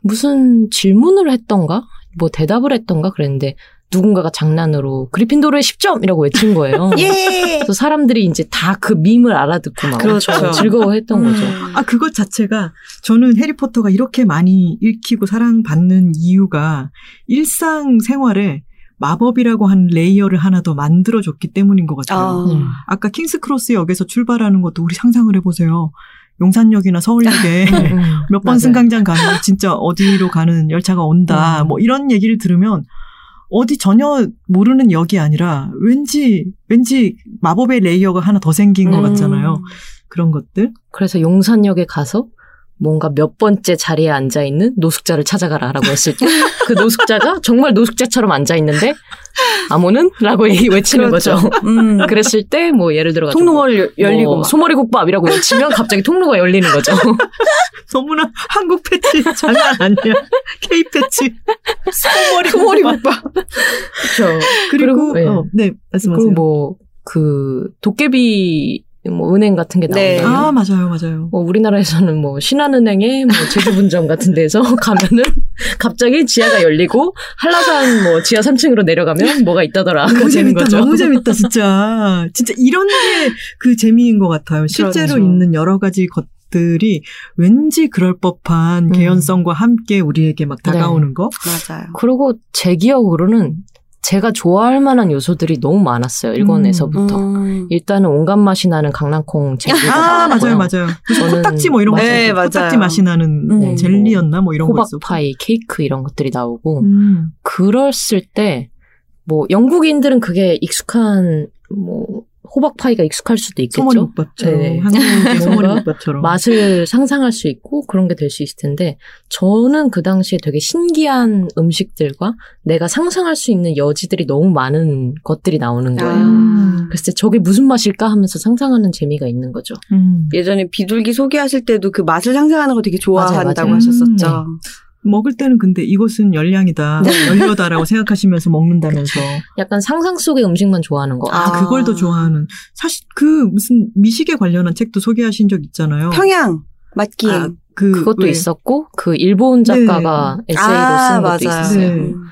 무슨 질문을 했던가 뭐 대답을 했던가 그랬는데 누군가가 장난으로 그리핀도르에 10점 이라고 외친 거예요. 예! 그래서 사람들이 이제 다 그 밈을 알아듣고 막 그렇죠. 즐거워했던 음. 거죠. 아, 그것 자체가 저는 해리포터가 이렇게 많이 읽히고 사랑받는 이유가 일상 생활에 마법이라고 하는 layer를 하나 더 만들어줬기 때문인 것 같아요. 아. 음. 아까 킹스크로스 역에서 출발하는 것도 우리 상상을 해보세요. 용산역이나 서울역에 음, 몇번 맞아요. 승강장 가면 진짜 어디로 가는 열차가 온다. 음. 뭐 이런 얘기를 들으면 어디 전혀 모르는 역이 아니라 왠지 왠지 마법의 layer가 하나 더 생긴 것 음. 같잖아요. 그런 것들. 그래서 용산역에 가서 뭔가 몇 번째 자리에 앉아 있는 노숙자를 찾아가라라고 했을 때 그 노숙자가 정말 노숙자처럼 앉아 있는데 아무는 라고 얘기 외치는 그렇죠. 거죠. 음. 그랬을 때 뭐 예를 들어 통로가 열- 열리고. 뭐 막. 소머리 국밥이라고 외치면 갑자기 통로가 열리는 거죠. 너무나 한국 패치 장난 아니야. K 패치. 소머리 소머리 국밥. 그렇죠. 그리고 그리고, 예. 어, 네 말씀하세요. 그리고 뭐 그 도깨비 뭐 은행 같은 게 네. 나온다. 아 맞아요 맞아요. 뭐 우리나라에서는 뭐 신한은행에 뭐 제주분점 같은 데서 가면은 갑자기 지하가 열리고 한라산 뭐 지하 3층으로 내려가면 뭐가 있다더라. 너무 재밌다 거죠. 너무 재밌다 진짜 진짜 이런 게 그 재미인 것 같아요. 실제로 그렇죠. 있는 여러 가지 것 들이 왠지 그럴 법한 음. 개연성과 함께 우리에게 막 다가오는 거. 맞아요. 그리고 제 기억으로는 제가 좋아할 만한 요소들이 너무 많았어요. 1권에서부터. 음. 일단은 온갖 맛이 나는 강낭콩 젤리가 아, 맞아요. 맞아요. 저는 코딱지 뭐 이런 거. 네, 맞아요. 코딱지 맛이 나는 음. 젤리였나 뭐 이런 거 있었고. 호박파이, 케이크 이런 것들이 나오고 음. 그랬을 때 뭐 영국인들은 그게 익숙한 뭐 호박파이가 익숙할 수도 소머리 있겠죠. 국밥처럼 네. 한국의 소머리 뭔가 국밥처럼 맛을 상상할 수 있고 그런 게 될 수 있을 텐데 저는 그 당시에 되게 신기한 음식들과 내가 상상할 수 있는 여지들이 너무 많은 것들이 나오는 거예요. 아. 그래서 저게 무슨 맛일까 하면서 상상하는 재미가 있는 거죠. 음. 예전에 비둘기 소개하실 때도 그 맛을 상상하는 거 되게 좋아한다고 맞아요, 맞아요. 하셨었죠. 먹을 때는 근데 이것은 열량이다, 연료다라고 생각하시면서 먹는다면서 약간 상상 속의 음식만 좋아하는 거. 아, 그걸 더 좋아하는 사실 그 무슨 미식에 관련한 책도 소개하신 적 있잖아요. 평양 맛기행. 아, 그 그것도 왜 있었고 그 일본 작가가 에세이로 쓴 것도 있었어요. 네. 음.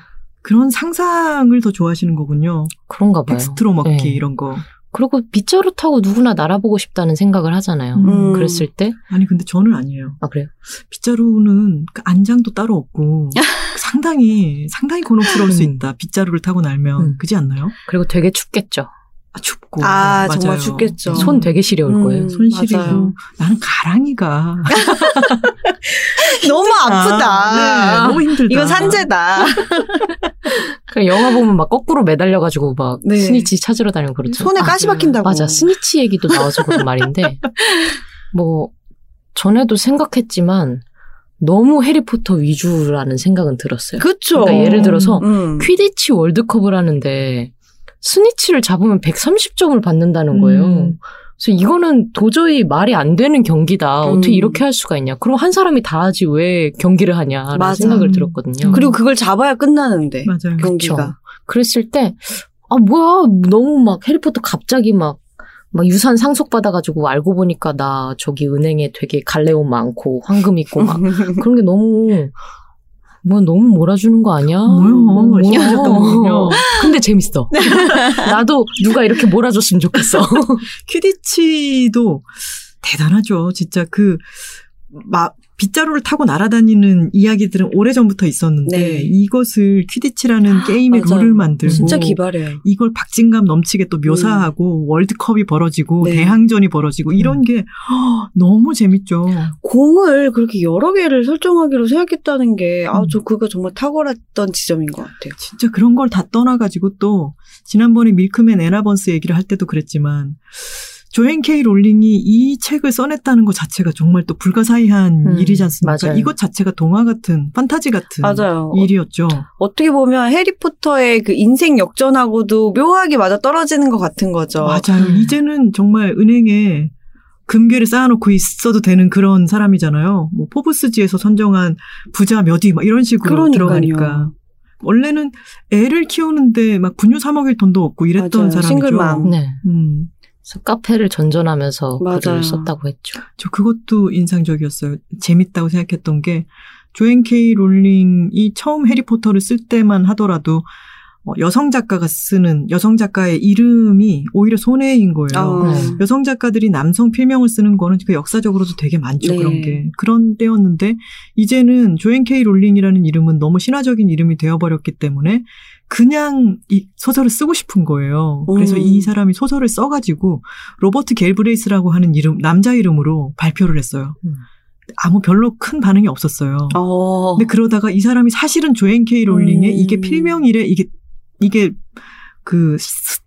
그런 상상을 더 좋아하시는 거군요. 그런가 봐요. 텍스트로 먹기 네. 이런 거. 그리고 빗자루 타고 누구나 날아보고 싶다는 생각을 하잖아요. 음. 그랬을 때, 아니 근데 저는 아니에요. 아 그래요? 빗자루는 그 안장도 따로 없고 상당히 상당히 곤혹스러울 수 음. 있다. 빗자루를 타고 날면 음. 그지 않나요? 그리고 되게 춥겠죠. 아, 춥고 아, 맞아요. 정말 춥겠죠. 손 되게 시려울 음. 거예요. 손 시리고 맞아요. 나는 가랑이가 너무 아프다. 네, 너무 힘들다. 이건 산재다. 그 영화 보면 막 거꾸로 매달려가지고 막 네. 스니치 찾으러 다니고 그렇죠. 손에 가시 박힌다고. 맞아. 스니치 얘기도 나와서 그런 말인데, 뭐, 전에도 생각했지만, 너무 해리포터 위주라는 생각은 들었어요. 그쵸. 그러니까 예를 들어서, 음. 퀴디치 월드컵을 하는데, 스니치를 잡으면 130점을 받는다는 거예요. 음. 그래서 이거는 도저히 말이 안 되는 경기다. 음. 어떻게 이렇게 할 수가 있냐. 그럼 한 사람이 다 하지 왜 경기를 하냐라는 맞아. 생각을 음. 들었거든요. 그리고 그걸 잡아야 끝나는데. 맞아요. 경기가. 그쵸. 그랬을 때, 아, 뭐야. 너무 막 해리포터 갑자기 막, 막 유산 상속받아가지고 알고 보니까 나 저기 은행에 되게 갈래옷 많고 황금 있고 막 그런 게 너무, 뭐 너무 몰아주는 거 아니야? 뭐야. 뭐야. 심하셨다군요. 근데 재밌어. 나도 누가 이렇게 몰아줬으면 좋겠어. 퀴디치도 대단하죠. 진짜 그, 막, 빗자루를 타고 날아다니는 이야기들은 오래전부터 있었는데, 네. 이것을 퀴디치라는 게임의 맞아요. 룰을 만들고, 진짜 기발해요. 이걸 박진감 넘치게 또 묘사하고, 월드컵이 벌어지고, 네. 대항전이 벌어지고, 이런 게 허, 너무 재밌죠. 공을 그렇게 여러 개를 설정하기로 생각했다는 게, 아, 음. 저 그거 정말 탁월했던 지점인 것 같아요. 진짜 그런 걸 다 떠나가지고 또, 지난번에 밀크맨 에나번스 얘기를 할 때도 그랬지만, 조앤 케이 롤링이 이 책을 써냈다는 것 자체가 정말 또 불가사의한 음, 일이지 않습니까? 맞아요. 이것 자체가 동화 같은, 판타지 같은 맞아요. 일이었죠. 어 떻게 보면 해리포터의 그 인생 역전하고도 묘하게 맞아 떨어지는 것 같은 거죠. 맞아요. 음. 이제는 정말 은행에 금괴를 쌓아놓고 있어도 되는 그런 사람이잖아요. 뭐 포브스지에서 선정한 부자 몇위 막 이런 식으로 그러니까요. 들어가니까. 원래는 애를 키우는데 막 분유 사 먹일 돈도 없고 이랬던 맞아요. 사람이죠. 싱글맘. 네. 음, 카페를 전전하면서 맞아요. 글을 썼다고 했죠. 저 그것도 인상적이었어요. 재밌다고 생각했던 게 조앤 케이 롤링이 처음 해리포터를 쓸 때만 하더라도 어, 여성 작가가 쓰는 여성 작가의 이름이 오히려 손해인 거예요. 아, 네. 여성 작가들이 남성 필명을 쓰는 거는 그 역사적으로도 되게 많죠 네. 그런 게 그런 때였는데 이제는 조앤 케이 롤링이라는 이름은 너무 신화적인 이름이 되어버렸기 때문에 그냥 이 소설을 쓰고 싶은 거예요. 그래서 음. 이 사람이 소설을 써가지고 로버트 겔브레이스라고 하는 이름 남자 이름으로 발표를 했어요. 음. 아무 별로 큰 반응이 없었어요. 어. 근데 그러다가 이 사람이 사실은 조앤 케이 롤링의 음. 이게 필명이래 이게 이게 그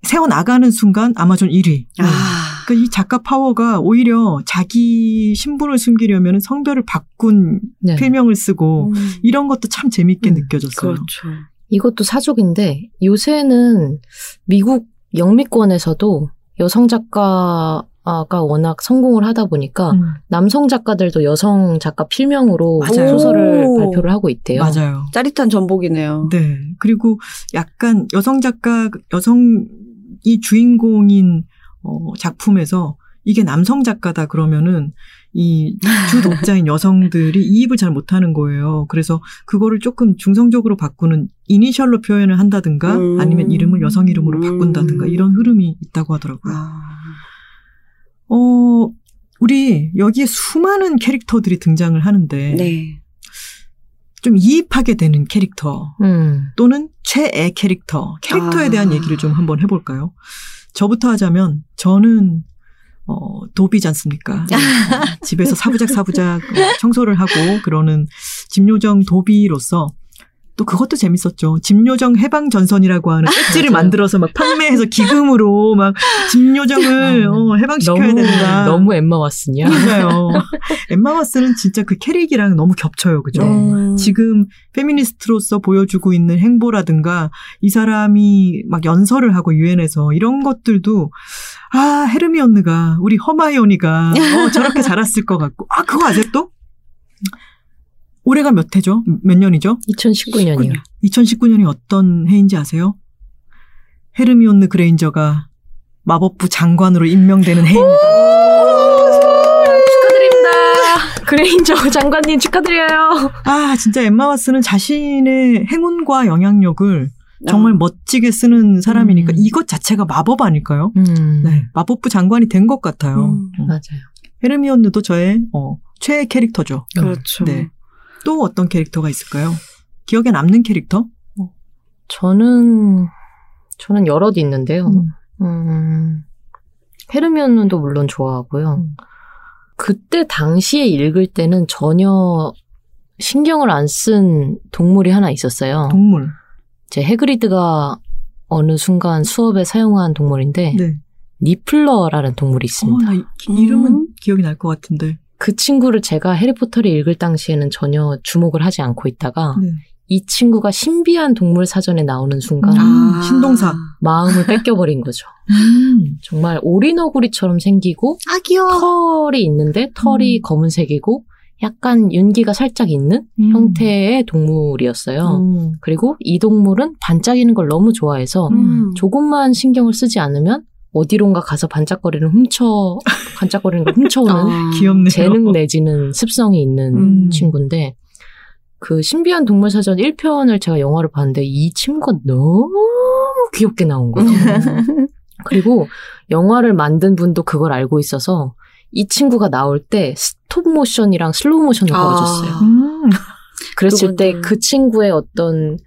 새어 나가는 순간 아마존 1위. 아. 그러니까 이 작가 파워가 오히려 자기 신분을 숨기려면 성별을 바꾼 네. 필명을 쓰고 음. 이런 것도 참 재밌게 음, 느껴졌어요. 그렇죠. 이것도 사족인데 요새는 미국 영미권에서도 여성 작가가 워낙 성공을 하다 보니까 음, 남성 작가들도 여성 작가 필명으로 맞아요. 소설을 오. 발표를 하고 있대요. 맞아요. 짜릿한 전복이네요. 네. 그리고 약간 여성 작가, 여성이 주인공인 어, 작품에서 이게 남성 작가다 그러면은 이 주 독자인 여성들이 이입을 잘 못하는 거예요. 그래서 그거를 조금 중성적으로 바꾸는 이니셜로 표현을 한다든가 음. 아니면 이름을 여성 이름으로 바꾼다든가 음. 이런 흐름이 있다고 하더라고요. 아. 어, 우리 여기에 수많은 캐릭터들이 등장을 하는데 네. 좀 이입하게 되는 캐릭터 음. 또는 최애 캐릭터, 캐릭터에 아. 대한 얘기를 좀 한번 해볼까요? 저부터 하자면 저는 어, 도비지 않습니까? 어, 집에서 사부작 사부작 어, 청소를 하고 그러는 집요정 도비로서 또 그것도 재밌었죠. 집요정 해방 전선이라고 하는 배지를. 만들어서 막 판매해서 기금으로 막 집요정을 어, 해방시켜야 너무 된다. 너무 엠마 왓슨이야. 맞아요. 엠마 왓슨은 진짜 그 캐릭이랑 너무 겹쳐요. 그죠? 네. 지금 페미니스트로서 보여주고 있는 행보라든가 이 사람이 막 연설을 하고 유엔에서 이런 것들도 아 헤르미온느가 우리 허마이오니가 어, 저렇게 자랐을 것 같고 아 그거 아세요 또? 올해가 몇 해죠? 몇 년이죠? 2019년이요. 2019년 이 어떤 해인지 아세요? 헤르미온느 그레인저가 마법부 장관으로 임명되는 해입니다. 축하드립니다. 그레인저 장관님 축하드려요. 아 진짜 엠마 왓슨은 자신의 행운과 영향력을 정말 아. 멋지게 쓰는 사람이니까 음. 이것 자체가 마법 아닐까요? 음. 네, 마법부 장관이 된 것 같아요. 음, 음. 맞아요. 헤르미온느도 저의 어, 최애 캐릭터죠. 그렇죠. 네. 또 어떤 캐릭터가 있을까요? 기억에 남는 캐릭터? 저는 저는 여럿 있는데요. 음. 음, 헤르미온느도 물론 좋아하고요. 음. 그때 당시에 읽을 때는 전혀 신경을 안 쓴 동물이 하나 있었어요. 동물. 제 해그리드가 어느 순간 수업에 사용한 동물인데 네. 니플러라는 동물이 어, 있습니다. 나 이, 이름은 음. 기억이 날 것 같은데. 그 친구를 제가 해리포터를 읽을 당시에는 전혀 주목을 하지 않고 있다가 네. 이 친구가 신비한 동물 사전에 나오는 순간 음. 아. 신동사. 마음을 뺏겨버린 거죠. 음. 정말 오리너구리처럼 생기고 아. 털이 있는데 털이 음. 검은색이고 약간 윤기가 살짝 있는 음. 형태의 동물이었어요. 어. 그리고 이 동물은 반짝이는 걸 너무 좋아해서 음. 조금만 신경을 쓰지 않으면 어디론가 가서 반짝거리는 훔쳐 반짝거리는 걸 훔쳐오는 아. 재능 내지는 습성이 있는 음. 친구인데 그 신비한 동물 사전 1편을 제가 영화를 봤는데 이 친구가 너무 귀엽게 나온 거죠. 그리고 영화를 만든 분도 그걸 알고 있어서 이 친구가 나올 때 스톱 모션이랑 슬로우 모션을 아. 걸어줬어요. 음. 그랬을 때 그 친구의 어떤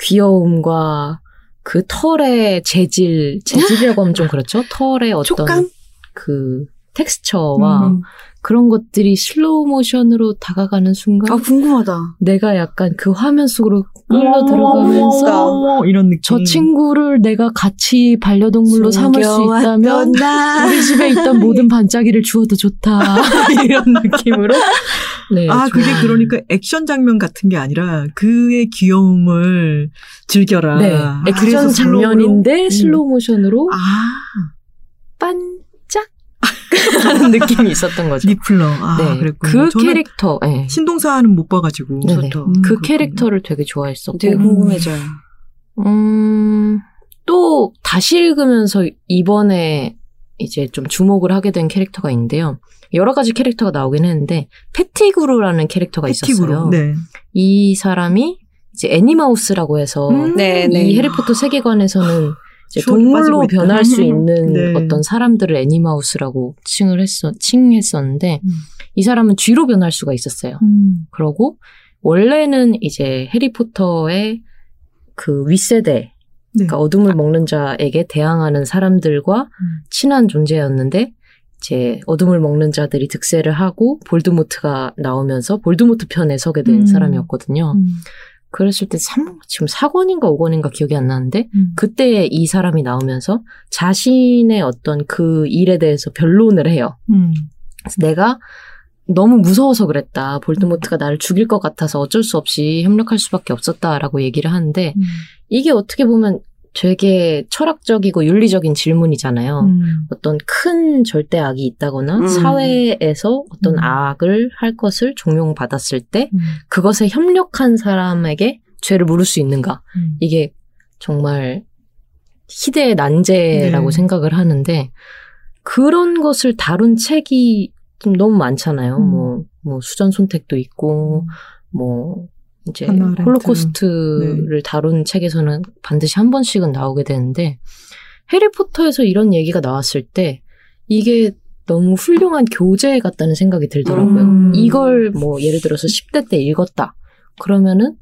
귀여움과 그 털의 재질, 재질이라고 하면 좀 그렇죠? 털의 어떤 촉감? 그 텍스처와 음. 그런 것들이 슬로우 모션으로 다가가는 순간 아 궁금하다. 내가 약간 그 화면 속으로 끌려 들어가면서 이런 느낌. 저 친구를 내가 같이 반려동물로 삼을 수 있다면 나. 우리 집에 있던 모든 반짝이를 주어도 좋다 이런 느낌으로 네, 아, 그게 정말. 그러니까 액션 장면 같은 게 아니라 그의 귀여움을 즐겨라. 네 아, 액션 슬로우로? 장면인데 음. 슬로우 모션으로 아, 반짝 하는 느낌이 있었던 거죠. 니플러. 아, 네, 그랬군요. 그 캐릭터, 네. 신동사는 못 봐가지고. 네네. 저도. 음, 그 그렇군요. 캐릭터를 되게 좋아했었고, 되게 궁금해져요. 음, 또 다시 읽으면서 이번에 이제 좀 주목을 하게 된 캐릭터가 있는데요. 여러 가지 캐릭터가 나오긴 했는데 페티그루라는 캐릭터가 패틱으로. 있었어요. 네. 이 사람이 이제 애니마우스라고 해서 음, 네, 네. 이 해리포터 세계관에서는 동물로 빠지고 있다. 변할 수 있는 네. 어떤 사람들을 애니마우스라고 칭을 했어, 칭했었는데 음. 이 사람은 쥐로 변할 수가 있었어요. 음. 그러고 원래는 이제 해리포터의 그 윗세대, 네. 그러니까 어둠을 먹는 자에게 대항하는 사람들과 친한 존재였는데 이제 어둠을 먹는 자들이 득세를 하고 볼드모트가 나오면서 볼드모트 편에 서게 된 음. 사람이었거든요. 음. 그랬을 때 3, 지금 4권인가 5권인가 기억이 안 나는데 음. 그때 이 사람이 나오면서 자신의 어떤 그 일에 대해서 변론을 해요. 음. 그래서 내가 너무 무서워서 그랬다. 볼드모트가 나를 죽일 것 같아서 어쩔 수 없이 협력할 수밖에 없었다라고 얘기를 하는데 음. 이게 어떻게 보면 되게 철학적이고 윤리적인 질문이잖아요. 음. 어떤 큰 절대 악이 있다거나 음. 사회에서 어떤 음. 악을 할 것을 종용받았을 때 음. 그것에 협력한 사람에게 죄를 물을 수 있는가? 음. 이게 정말 희대의 난제라고 네. 생각을 하는데 그런 것을 다룬 책이 좀 너무 많잖아요. 음. 뭐, 뭐 수전 손택도 있고 뭐 이제 하나. 홀로코스트를 다룬 책에서는 반드시 한 번씩은 나오게 되는데 해리포터에서 이런 얘기가 나왔을 때 이게 너무 훌륭한 교재 같다는 생각이 들더라고요. 음. 이걸 뭐 예를 들어서 10대 때 읽었다. 그러면은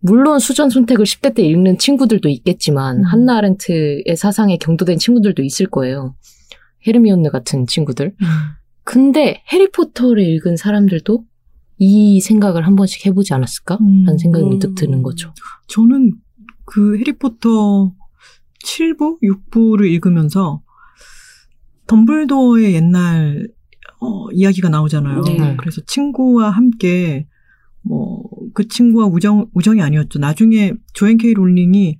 물론 수전 선택을 10대 때 읽는 친구들도 있겠지만 음. 한나 아렌트의 사상에 경도된 친구들도 있을 거예요. 헤르미온느 같은 친구들. 근데 해리포터를 읽은 사람들도 이 생각을 한 번씩 해보지 않았을까? 음. 라는 생각이 음. 문득 드는 거죠. 저는 그 해리포터 7부, 6부를 읽으면서 덤블도어의 옛날 어, 이야기가 나오잖아요. 네. 그래서 친구와 함께 뭐 그 친구와 우정 우정이 아니었죠. 나중에 조앤 케이 롤링이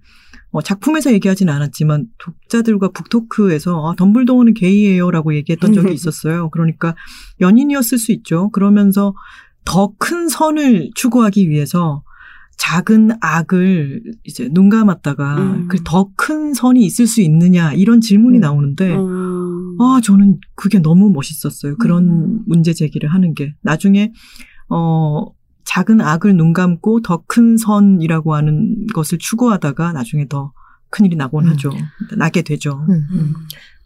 어, 작품에서 얘기하진 않았지만 독자들과 북토크에서 아, 덤블도어는 게이예요라고 얘기했던 적이 있었어요. 그러니까 연인이었을 수 있죠. 그러면서 더 큰 선을 추구하기 위해서 작은 악을 이제 눈 감았다가 음. 그더 큰 선이 있을 수 있느냐 이런 질문이 음. 나오는데 음. 아 저는 그게 너무 멋있었어요. 그런 음. 문제 제기를 하는 게 나중에 어 작은 악을 눈 감고 더 큰 선이라고 하는 것을 추구하다가 나중에 더 큰일이 나곤 음. 하죠. 나게 되죠.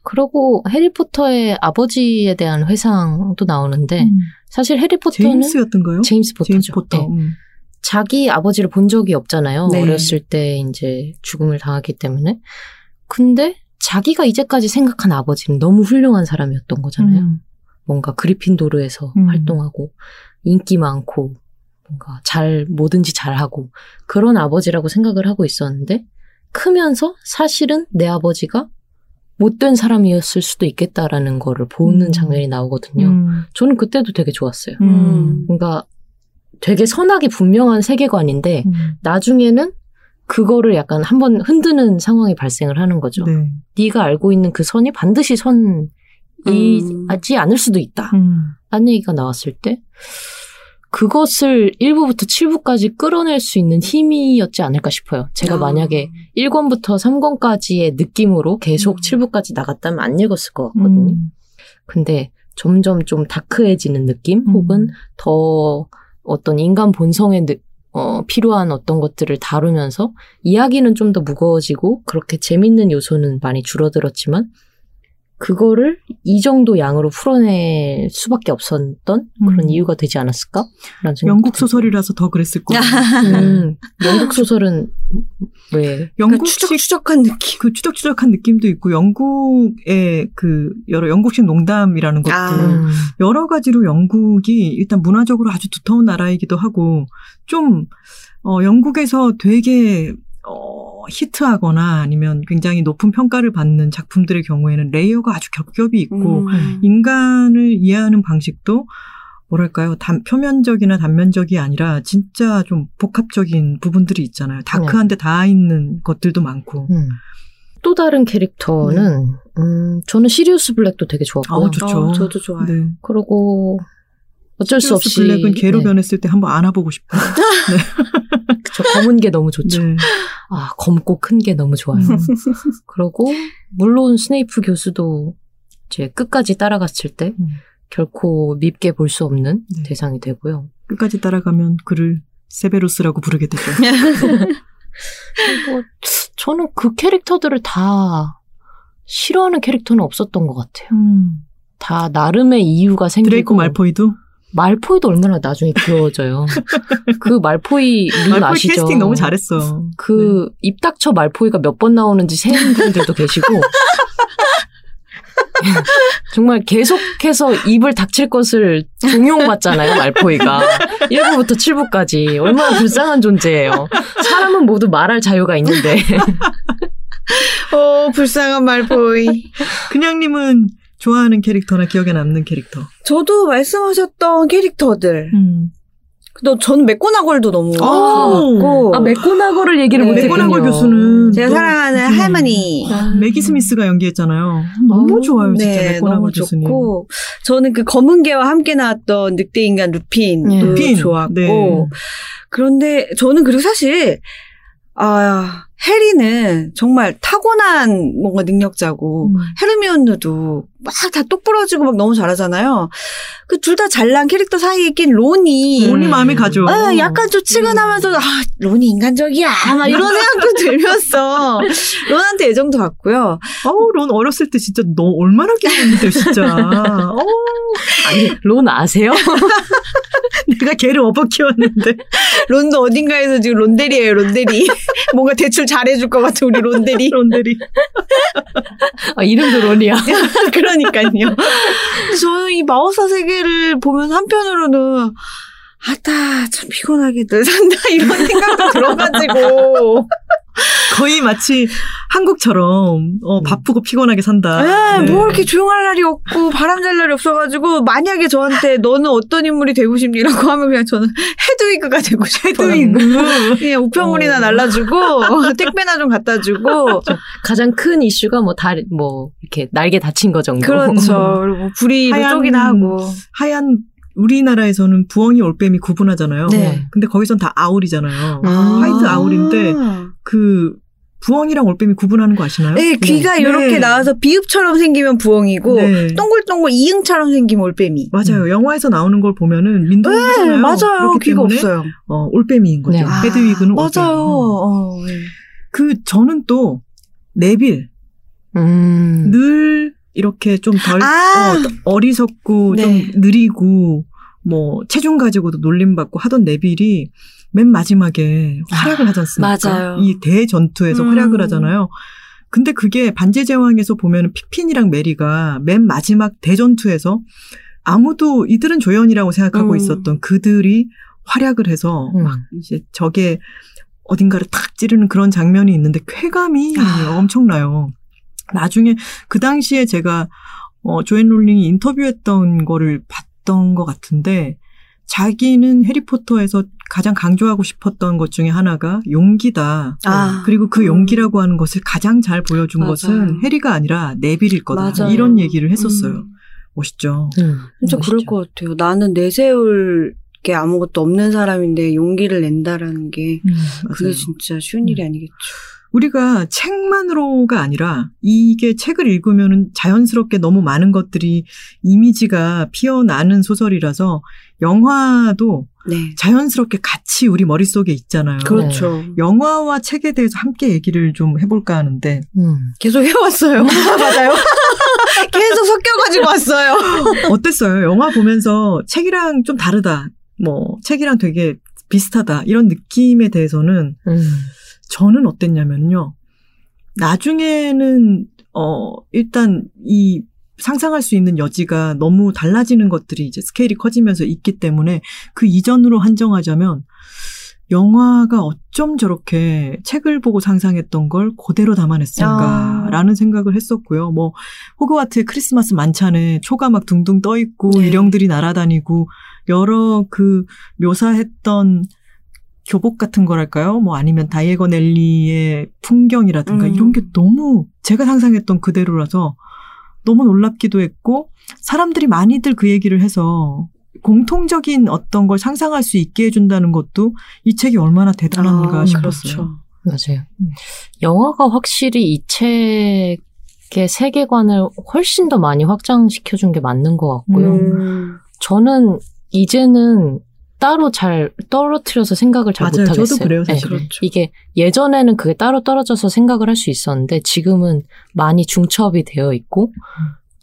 음. 음. 그러고 해리포터의 아버지에 대한 회상도 나오는데 사실 해리포터는 음. 제임스였던가요? 제임스 포터죠. 제임스 포터. 네. 음. 자기 아버지를 본 적이 없잖아요. 네. 어렸을 때 이제 죽음을 당했기 때문에. 근데 자기가 이제까지 생각한 아버지는 너무 훌륭한 사람이었던 거잖아요. 음. 뭔가 그리핀도르에서 음. 활동하고 인기 많고 뭔가 잘 뭐든지 잘하고 그런 아버지라고 생각을 하고 있었는데 크면서 사실은 내 아버지가 못된 사람이었을 수도 있겠다라는 거를 보는 음. 장면이 나오거든요. 음. 저는 그때도 되게 좋았어요. 음. 뭔가 되게 선악이 분명한 세계관인데 음. 나중에는 그거를 약간 한번 흔드는 상황이 발생을 하는 거죠. 네. 네가 알고 있는 그 선이 반드시 선이지 않을 수도 있다. 음. 라는 얘기가 나왔을 때 그것을 1부부터 7부까지 끌어낼 수 있는 힘이었지 않을까 싶어요. 제가 아. 만약에 1권부터 3권까지의 느낌으로 계속 음. 7부까지 나갔다면 안 읽었을 것 같거든요. 음. 근데 점점 좀 다크해지는 느낌 음. 혹은 더 어떤 인간 본성에 느- 어, 필요한 어떤 것들을 다루면서 이야기는 좀 더 무거워지고 그렇게 재밌는 요소는 많이 줄어들었지만 그거를 이 정도 양으로 풀어낼 수밖에 없었던 그런 음. 이유가 되지 않았을까? 라는 생각이 영국. 소설이라서 더 그랬을 거예요. 음, 영국 소설은 왜? 약간 영국식 추적 추적한 느낌. 그 추적 추적한 느낌도 있고 영국의 그 여러 영국식 농담이라는 것도 아. 음, 여러 가지로 영국이 일단 문화적으로 아주 두터운 나라이기도 하고 좀 어, 영국에서 되게 어, 히트하거나 아니면 굉장히 높은 평가를 받는 작품들의 경우에는 레이어가 아주 겹겹이 있고 음. 인간을 이해하는 방식도 뭐랄까요 단, 표면적이나 단면적이 아니라 진짜 좀 복합적인 부분들이 있잖아요. dark한데 다 있는 것들도 많고. 음. 또 다른 캐릭터는 음, 저는 시리우스 블랙도 되게 좋았고요. 아, 좋죠. 어, 저도 좋아요. 네. 그리고 어쩔 수 없이 블랙은 개로 네, 변했을 때 한번 안아보고 싶어요. 그쵸, 검은 게 너무 좋죠. 네. 아 검고 큰 게 너무 좋아요. 음. 그리고 물론 스네이프 교수도 이제 끝까지 따라갔을 때 음. 결코 밉게 볼 수 없는 네. 대상이 되고요. 끝까지 따라가면 그를 세베로스라고 부르게 되죠. 그리고 저는 그 캐릭터들을 다 싫어하는 캐릭터는 없었던 것 같아요. 음. 다 나름의 이유가 생기고 드레이코 말포이도 말포이도 얼마나 나중에 귀여워져요. 그 말포이 밈 말포이 아시죠? 캐스팅 너무 잘했어. 그입 닥쳐 말포이가 몇 번 나오는지 세는 분들도 계시고 정말 계속해서 입을 닥칠 것을 종용받잖아요 말포이가 1부부터 7부까지 얼마나 불쌍한 존재예요 사람은 모두 말할 자유가 있는데 어, 불쌍한 말보이. 그냥님은 좋아하는 캐릭터나 기억에 남는 캐릭터. 저도 말씀하셨던 캐릭터들. 음. 또 저는 맥고나골도 너무 아, 좋았고. 아 맥고나거를 얘기를 네. 못했군요 맥고나골 교수는 제가 또 사랑하는 무슨- 할머니. 아. 매기 스미스가 연기했잖아요. 너무 어, 좋아요, 진짜 네, 맥고나골 너무 교수님. 좋고 저는 그 검은 개와 함께 나왔던 늑대 인간 루핀도 네. 루핀, 좋았고 네. 그런데 저는 그리고 사실 아 해리는 정말 타고난 뭔가 능력자고 음. 헤르미온느도 막 다 똑부러지고 막 너무 잘하잖아요. 그 둘 다 잘난 캐릭터 사이에 낀 론이 론이 마음에 가죠. 아, 약간 좀 치근하면서 아 론이 인간적이야 막 이런 생각도 들면서 론한테 애정도 갖고요. 어우, 론 어렸을 때 진짜 너 얼마나 귀여웠는데, 진짜. 어, 아니 론 아세요? 우리가 개를 업어 키웠는데. 론도 어딘가에서 지금 론데리예요, 론데리. 뭔가 대출 잘해줄 것 같아, 우리 론데리. 론들이. 아, 이름도 론이야. 그러니까요. 저는 이 마법사 세계를 보면 한편으로는 아따 참 피곤하게 늘 산다 이런 생각도 들어가지고 거의 마치 한국처럼 어, 바쁘고 피곤하게 산다. 에, 네. 뭐 이렇게 조용할 날이 없고 바람 잘 날이 없어가지고 만약에 저한테 너는 어떤 인물이 되고 싶니라고 하면 그냥 저는 헤드위그가 되고 싶어요. 헤드위그. 그냥 우편물이나 어. 날라주고 택배나 좀 갖다주고 가장 큰 이슈가 뭐 다, 뭐, 이렇게 날개 다친 거 정도. 그렇죠. 그리고 불이 하얀 쪽이나 하고 하얀 우리나라에서는 부엉이 올빼미 구분하잖아요. 네. 근데 거기선 다 아울이잖아요. 아. 화이트 아울인데 그 부엉이랑 올빼미 구분하는 거 아시나요? 네, 귀가 네. 이렇게 나와서 비읍처럼 생기면 부엉이고 네. 동글동글 이응처럼 생기면 올빼미. 맞아요. 영화에서 나오는 걸 보면은 민둥이잖아요. 네, 맞아요. 귀가 없어요. 어, 올빼미인 거죠. 네. 헤드위그는 아, 올빼미. 맞아요. 어, 네. 그 저는 또 네빌 음. 늘 이렇게 좀덜 아. 어, 리석고 네. 좀 느리고 뭐 체중 가지고도 놀림받고 하던 네빌이 맨 마지막에 활약을 하지 않습니까? 맞아요. 이 대전투에서 음. 활약을 하잖아요. 근데 그게 반지의 제왕에서 보면 피핀이랑 메리가 맨 마지막 대전투에서 아무도 이들은 조연이라고 생각하고 음. 있었던 그들이 활약을 해서 음. 막 이제 적의 어딘가를 탁 찌르는 그런 장면이 있는데 쾌감이 아. 엄청나요. 나중에 그 당시에 제가 어, 조앤 롤링이 인터뷰했던 거를 봤던 것 같은데 자기는 해리포터에서 가장 강조하고 싶었던 것 중에 하나가 용기다. 아. 그리고 그 용기라고 하는 것을 가장 잘 보여준 맞아요. 것은 해리가 아니라 네빌일 거다. 맞아요. 이런 얘기를 했었어요. 음. 멋있죠. 음, 진짜 멋있죠. 그럴 것 같아요. 나는 내세울 게 아무것도 없는 사람인데 용기를 낸다라는 게 그게 맞아요. 진짜 쉬운 일이 아니겠죠. 우리가 책만으로가 아니라 이게 책을 읽으면은 자연스럽게 너무 많은 것들이 이미지가 피어나는 소설이라서 영화도 네. 자연스럽게 같이 우리 머릿속에 있잖아요. 그렇죠. 영화와 책에 대해서 함께 얘기를 좀 해볼까 하는데 음. 계속 해왔어요. 맞아요. 계속 섞여가지고 왔어요. 어땠어요? 영화 보면서 책이랑 좀 다르다. 뭐 책이랑 되게 비슷하다. 이런 느낌에 대해서는 음. 저는 어땠냐면요. 나중에는 어 일단 이 상상할 수 있는 여지가 너무 달라지는 것들이 이제 스케일이 커지면서 있기 때문에 그 이전으로 한정하자면 영화가 어쩜 저렇게 책을 보고 상상했던 걸 그대로 담아냈을까라는 생각을 했었고요. 뭐 호그와트의 크리스마스 만찬에 초가 막 둥둥 떠 있고 네. 일령들이 날아다니고 여러 그 묘사했던 교복 같은 거랄까요? 뭐 아니면 다이에건 엘리의 풍경이라든가 음. 이런 게 너무 제가 상상했던 그대로라서 너무 놀랍기도 했고 사람들이 많이들 그 얘기를 해서 공통적인 어떤 걸 상상할 수 있게 해준다는 것도 이 책이 얼마나 대단한가 아, 싶었어요. 맞아요. 음. 영화가 확실히 이 책의 세계관을 훨씬 더 많이 확장시켜준 게 맞는 것 같고요. 음. 저는 이제는 따로 잘 떨어뜨려서 생각을 잘 맞아요. 못하겠어요. 저도 그래요, 사실. 그렇죠. 이게 예전에는 그게 따로 떨어져서 생각을 할 수 있었는데 지금은 많이 중첩이 되어 있고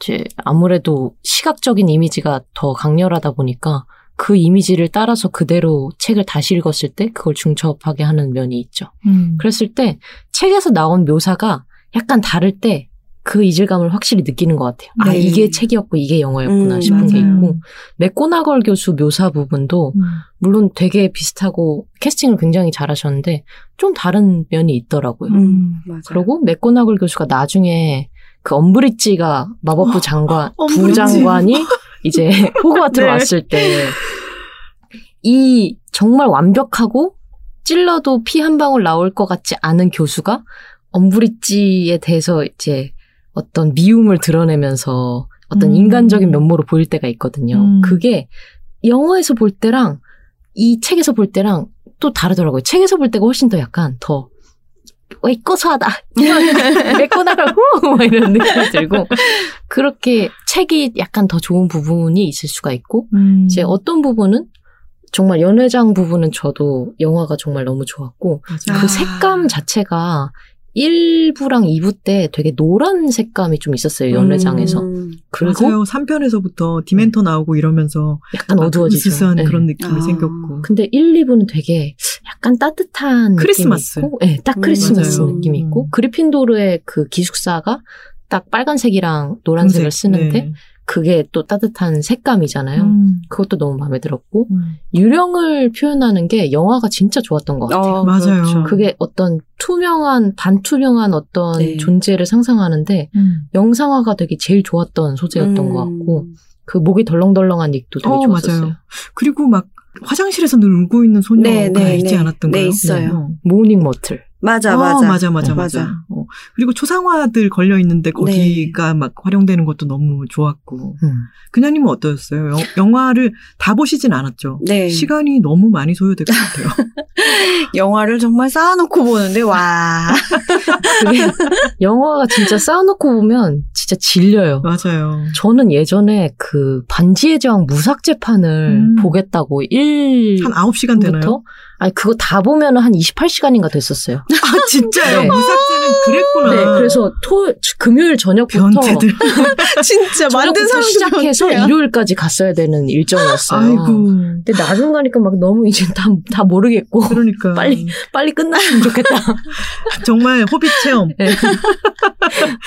이제 아무래도 시각적인 이미지가 더 강렬하다 보니까 그 이미지를 따라서 그대로 책을 다시 읽었을 때 그걸 중첩하게 하는 면이 있죠. 음. 그랬을 때 책에서 나온 묘사가 약간 다를 때 그 이질감을 확실히 느끼는 것 같아요. 아, 네. 이게 책이었고 이게 영화였구나 음, 싶은 게 맞아요. 있고 맥고나걸 교수 묘사 부분도 음. 물론 되게 비슷하고 캐스팅을 굉장히 잘하셨는데 좀 다른 면이 있더라고요. 음. 그리고 맥고나걸 교수가 나중에 그 엄브리지가 마법부 장관 엄브리지. 부장관이 이제 호그와트로 네. 왔을 때 이 정말 완벽하고 찔러도 피 한 방울 나올 것 같지 않은 교수가 엄브리지에 대해서 이제 어떤 미움을 드러내면서 어떤 음. 인간적인 면모로 보일 때가 있거든요. 음. 그게 영화에서 볼 때랑 이 책에서 볼 때랑 또 다르더라고요. 책에서 볼 때가 훨씬 더 약간 더왜 고소하다. 메꿔 나가고 막 이런 느낌이 들고 그렇게 책이 약간 더 좋은 부분이 있을 수가 있고 음. 이제 어떤 부분은 정말 연회장 부분은 저도 영화가 정말 너무 좋았고 맞아요. 그 아. 색감 자체가 1부랑 2부 때 되게 노란 색감이 좀 있었어요, 연회장에서. 음. 그리고 맞아요. 3편에서부터 디멘터 나오고 이러면서 약간 어두워지죠. 으스스한 네. 그런 느낌이 아. 생겼고. 근데 1, 2부는 되게 약간 따뜻한 크리스마스. 느낌이 있고, 네, 딱 음, 크리스마스 맞아요. 느낌이 있고, 음. 그리핀도르의 그 기숙사가 딱 빨간색이랑 노란색을 금색. 쓰는데, 네. 그게 또 따뜻한 색감이잖아요. 음. 그것도 너무 마음에 들었고, 음. 유령을 표현하는 게 영화가 진짜 좋았던 것 같아요. 어, 맞아요. 그렇죠. 그게 어떤 투명한, 반투명한 어떤 네. 존재를 상상하는데, 음. 영상화가 되게 제일 좋았던 소재였던 음. 것 같고, 그 목이 덜렁덜렁한 닉도 되게 어, 좋았었어요. 맞아요. 그리고 막 화장실에서 늘 울고 있는 소녀가 네, 네, 있지 네. 않았던가요? 네, 있어요. 모닝 머틀. 맞아, 어, 맞아. 맞아, 맞아, 맞아. 맞아. 어. 그리고 초상화들 걸려 있는데 거기가 막 활용되는 것도 너무 좋았고. 음. 그냥님은 어떠셨어요? 영, 영화를 다 보시진 않았죠. 네. 시간이 너무 많이 소요될 것 같아요. 영화를 정말 쌓아놓고 보는데, 와. 그게 영화가 진짜 쌓아놓고 보면 진짜 질려요. 맞아요. 저는 예전에 그 반지의 제왕 무삭 재판을 음. 보겠다고 1한 9시간 되나요? 아니 그거 다 보면은 한 28시간인가 됐었어요. 아, 진짜요? 네. 무삭제는 그랬구나. 네, 그래서 토 금요일 저녁부터 변태들. 진짜 만든 사람들 시작해서 일요일까지 갔어야 되는 일정이었어요. 아이고. 근데 나중 가니까 막 너무 이제 다, 다 모르겠고 그러니까. 빨리 빨리 끝났으면 좋겠다. 정말 호빗 체험. 네.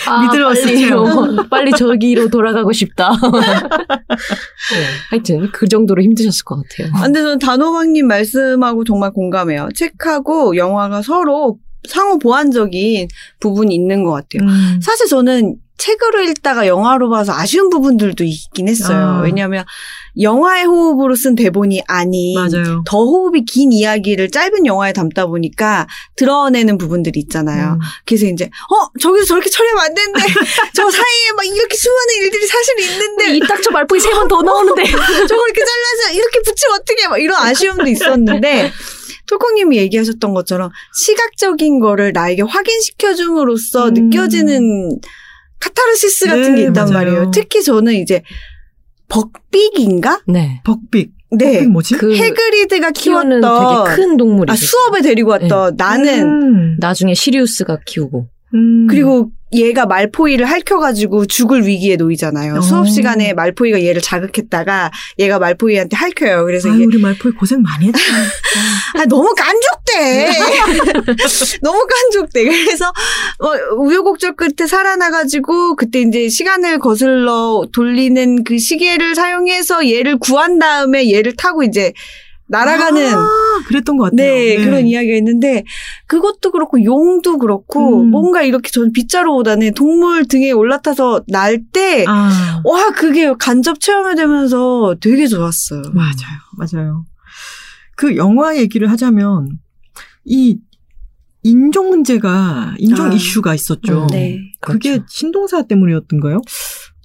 아, 미들어스 빨리, 체험. 어, 빨리 저기로 돌아가고 싶다. 네, 하여튼 그 정도로 힘드셨을 것 같아요. 아, 근데 저는 단호박님 말씀하고 정말 공감해요. 책하고 영화가 서로 상호 보완적인 부분이 있는 것 같아요. 음. 사실 저는 책으로 읽다가 영화로 봐서 아쉬운 부분들도 있긴 했어요. 아. 왜냐하면 영화의 호흡으로 쓴 대본이 아닌 맞아요. 더 호흡이 긴 이야기를 짧은 영화에 담다 보니까 드러내는 부분들이 있잖아요. 음. 그래서 이제 어 저기서 저렇게 처리하면 안 되는데 저 사이에 막 이렇게 수많은 일들이 사실 있는데 이 딱저 말풍이 세 번 더 나오는데. 저걸 이렇게 잘라서 이렇게 붙이면 어떻게 막 이런 아쉬움도 있었는데 톨콩님이 얘기하셨던 것처럼 시각적인 거를 나에게 확인시켜줌으로써 음. 느껴지는 카타르시스 같은 네, 게 있단 맞아요. 말이에요. 특히 저는 이제 벅빅인가? 네. 벅빅. 네. 벅빅 뭐지? 그 해그리드가 키웠던 되게 큰 동물이 아, 수업에 데리고 왔던 나는 음. 나중에 시리우스가 키우고. 음. 그리고 얘가 말포이를 핥혀가지고 죽을 위기에 놓이잖아요. 어. 수업 시간에 말포이가 얘를 자극했다가 얘가 말포이한테 핥혀요. 그래서 아유, 이게 우리 말포이 고생 많이 했다. 아, 너무 깐족대. 너무 깐족대. 그래서 뭐 우여곡절 끝에 살아나가지고 그때 이제 시간을 거슬러 돌리는 그 시계를 사용해서 얘를 구한 다음에 얘를 타고 이제 날아가는 아, 그랬던 것 같아요. 네, 그런 이야기가 있는데 그것도 그렇고 용도 그렇고 음. 뭔가 이렇게 저는 빗자루보다는 동물 등에 올라타서 날때 아, 와, 그게 간접 체험이 되면서 되게 좋았어요. 맞아요. 맞아요. 그 영화 얘기를 하자면 이 인종 문제가 인종 아. 이슈가 있었죠. 음, 네. 그게 그렇죠. 신동사 때문이었던가요?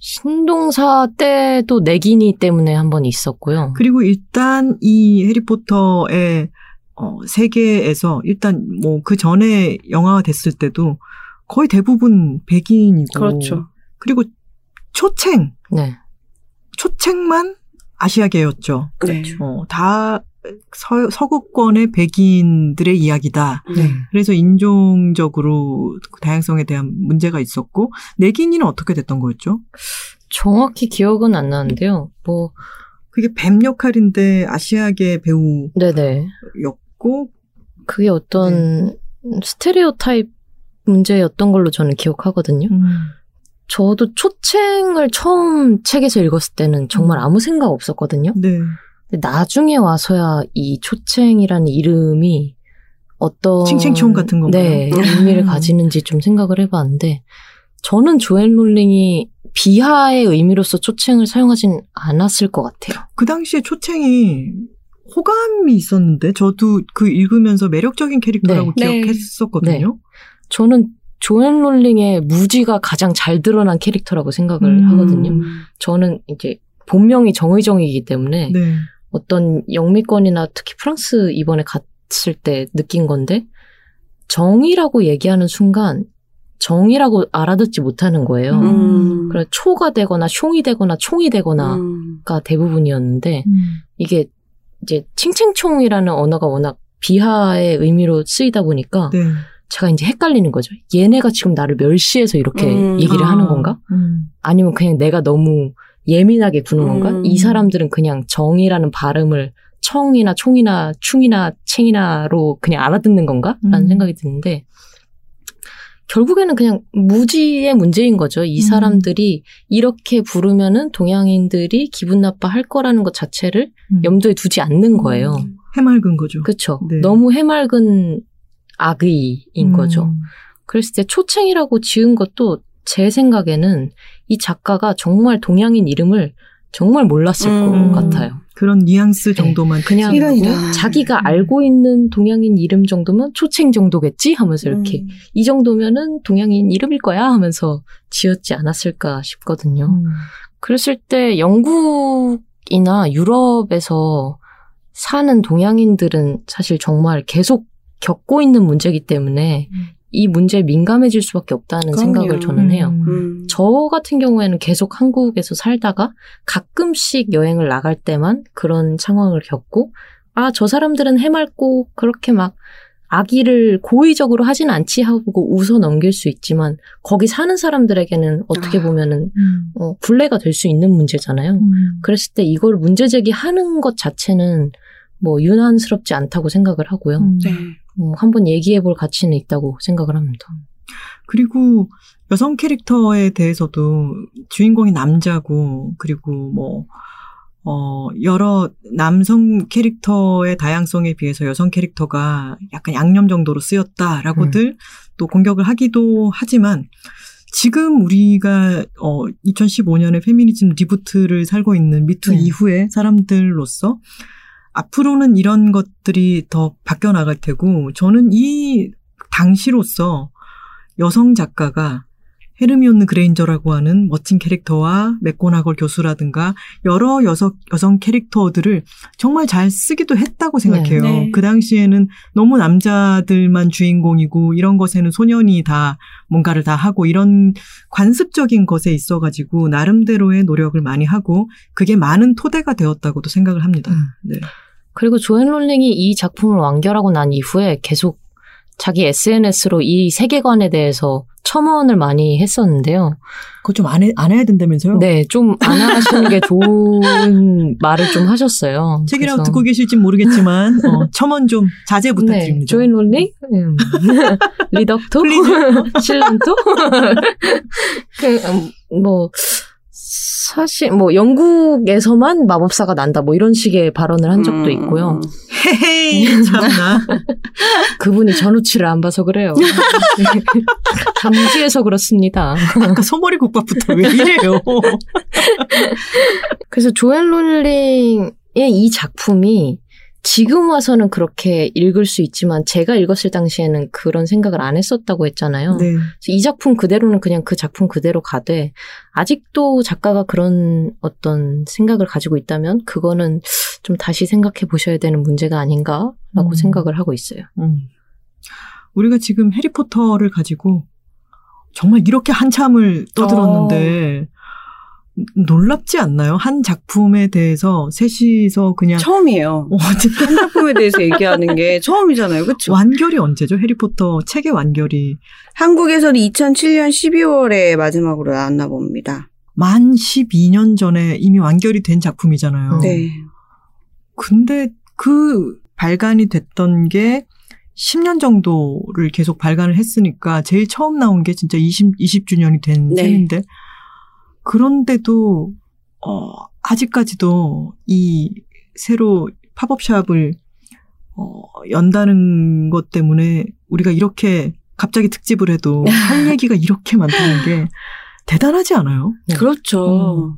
신동사 때도 내기니 때문에 한 번 있었고요. 그리고 일단 이 해리포터의 어, 세계에서 일단 뭐 그 전에 영화가 됐을 때도 거의 대부분 백인이고 그렇죠. 그리고 초챙 네. 초챙만 아시아계였죠. 네. 어, 다 서, 서구권의 백인들의 이야기다. 네. 그래서 인종적으로 그 다양성에 대한 문제가 있었고 내긴이는 어떻게 됐던 거였죠? 정확히 기억은 안 나는데요. 뭐, 그게 뱀 역할인데 아시아계 배우였고. 그게 어떤 스테레오 타입 문제였던 걸로 저는 기억하거든요. 음, 저도 초챙을 처음 책에서 읽었을 때는 정말 아무 생각 없었거든요. 네. 근데 나중에 와서야 이 초챙이라는 이름이 어떤 칭칭총 같은 건가요? 네, 의미를 음. 가지는지 좀 생각을 해봤는데 저는 조앤 롤링이 비하의 의미로서 초챙을 사용하진 않았을 것 같아요. 그 당시에 초챙이 호감이 있었는데 저도 그 읽으면서 매력적인 캐릭터라고 네. 기억했었거든요. 저는 조앤 롤링의 무지가 가장 잘 드러난 캐릭터라고 생각을 음. 하거든요. 저는 이제 본명이 정의정이기 때문에 네. 어떤 영미권이나 특히 프랑스 이번에 갔을 때 느낀 건데 정이라고 얘기하는 순간 정이라고 알아듣지 못하는 거예요. 음. 그래 초가 되거나 숑이 되거나 총이 되거나가 음. 대부분이었는데 음. 이게 이제 칭칭총이라는 언어가 워낙 비하의 의미로 쓰이다 보니까 네. 제가 이제 헷갈리는 거죠. 얘네가 지금 나를 멸시해서 이렇게 음. 얘기를 아. 하는 건가? 음. 아니면 그냥 내가 너무 예민하게 구는 건가? 음. 이 사람들은 그냥 정이라는 발음을 청이나 총이나 충이나 챙이나로 그냥 알아듣는 건가? 라는 음. 생각이 드는데 결국에는 그냥 무지의 문제인 거죠. 이 음. 사람들이 이렇게 부르면은 동양인들이 기분 나빠할 거라는 것 자체를 음. 염두에 두지 않는 거예요. 해맑은 거죠. 그렇죠. 네. 너무 해맑은 악의인 음. 거죠. 그랬을 때 초챙이라고 지은 것도 제 생각에는 이 작가가 정말 동양인 이름을 정말 몰랐을 음. 것 같아요. 그런 뉘앙스 정도만 그냥 이런이다. 뭐 자기가 알고 있는 동양인 이름 정도면 초챙 정도겠지 하면서 이렇게 음. 이 정도면은 동양인 이름일 거야 하면서 지었지 않았을까 싶거든요. 음. 그랬을 때 영국이나 유럽에서 사는 동양인들은 사실 정말 계속 겪고 있는 문제이기 때문에 음. 이 문제에 민감해질 수밖에 없다는 그럼요. 생각을 저는 해요. 음. 음. 저 같은 경우에는 계속 한국에서 살다가 가끔씩 여행을 나갈 때만 그런 상황을 겪고 아, 저 사람들은 해맑고 그렇게 막 악의를 고의적으로 하진 않지 하고 웃어 넘길 수 있지만 거기 사는 사람들에게는 어떻게 아. 보면은 음. 어, 굴레가 될 수 있는 문제잖아요. 음. 그랬을 때 이걸 문제 제기하는 것 자체는 뭐 유난스럽지 않다고 생각을 하고요. 음. 네. 어, 한번 얘기해 볼 가치는 있다고 생각을 합니다. 그리고 여성 캐릭터에 대해서도 주인공이 남자고 그리고 뭐 어, 여러 남성 캐릭터의 다양성에 비해서 여성 캐릭터가 약간 양념 정도로 쓰였다라고들 또 공격을 하기도 하지만 지금 우리가 어 2015년에 페미니즘 리부트를 살고 있는 미투 네. 이후의 사람들로서 앞으로는 이런 것들이 더 바뀌어 나갈 테고 저는 이 당시로서 여성 작가가 헤르미온느 그레인저라고 하는 멋진 캐릭터와 맥고나걸 교수라든가 여러 여성, 여성 캐릭터들을 정말 잘 쓰기도 했다고 생각해요. 네. 네. 그 당시에는 너무 남자들만 주인공이고 이런 것에는 소년이 다 뭔가를 다 하고 이런 관습적인 것에 있어가지고 나름대로의 노력을 많이 하고 그게 많은 토대가 되었다고도 생각을 합니다. 음. 네. 그리고 조앤 롤링이 이 작품을 완결하고 난 이후에 계속 자기 SNS로 이 세계관에 대해서 첨언을 많이 했었는데요. 그거 좀 안 안 해야 된다면서요? 네, 좀 안 하시는 게 좋은 말을 좀 하셨어요. 책이라고 듣고 계실진 모르겠지만 어, 첨언 좀 자제 부탁드립니다. 네, 조앤 롤링, 음. 리덕토, 실런토, 그, 음, 뭐 사실 뭐 영국에서만 마법사가 난다 뭐 이런 식의 발언을 한 적도 음. 있고요. 헤헤이 참나. 그분이 전우치를 안 봐서 그래요. 감지해서 그렇습니다. 아까 소머리 국밥부터 왜 이래요? 그래서 조앤 롤링의 이 작품이 지금 와서는 그렇게 읽을 수 있지만 제가 읽었을 당시에는 그런 생각을 안 했었다고 했잖아요. 네. 이 작품 그대로는 그냥 그 작품 그대로 가되 아직도 작가가 그런 어떤 생각을 가지고 있다면 그거는 좀 다시 생각해 보셔야 되는 문제가 아닌가라고 음. 생각을 하고 있어요. 음. 우리가 지금 해리포터를 가지고 정말 이렇게 한참을 떠들었는데 놀랍지 않나요? 한 작품에 대해서 셋이서 그냥 처음이에요. 어, 한 작품에 대해서 얘기하는 게 처음이잖아요. 그렇죠? 완결이 언제죠? 해리포터 책의 완결이 한국에서는 2007년 12월에 마지막으로 나왔나 봅니다. 만 12년 전에 이미 완결이 된 작품이잖아요. 네. 근데 그 발간이 됐던 게 10년 정도를 계속 발간을 했으니까 제일 처음 나온 게 진짜 20, 20주년이 된 네. 셈인데 그런데도 어 아직까지도 이 새로 pop-up shop을 어 연다는 것 때문에 우리가 이렇게 갑자기 특집을 해도 할 얘기가 이렇게 많다는 게 대단하지 않아요? 네. 그렇죠.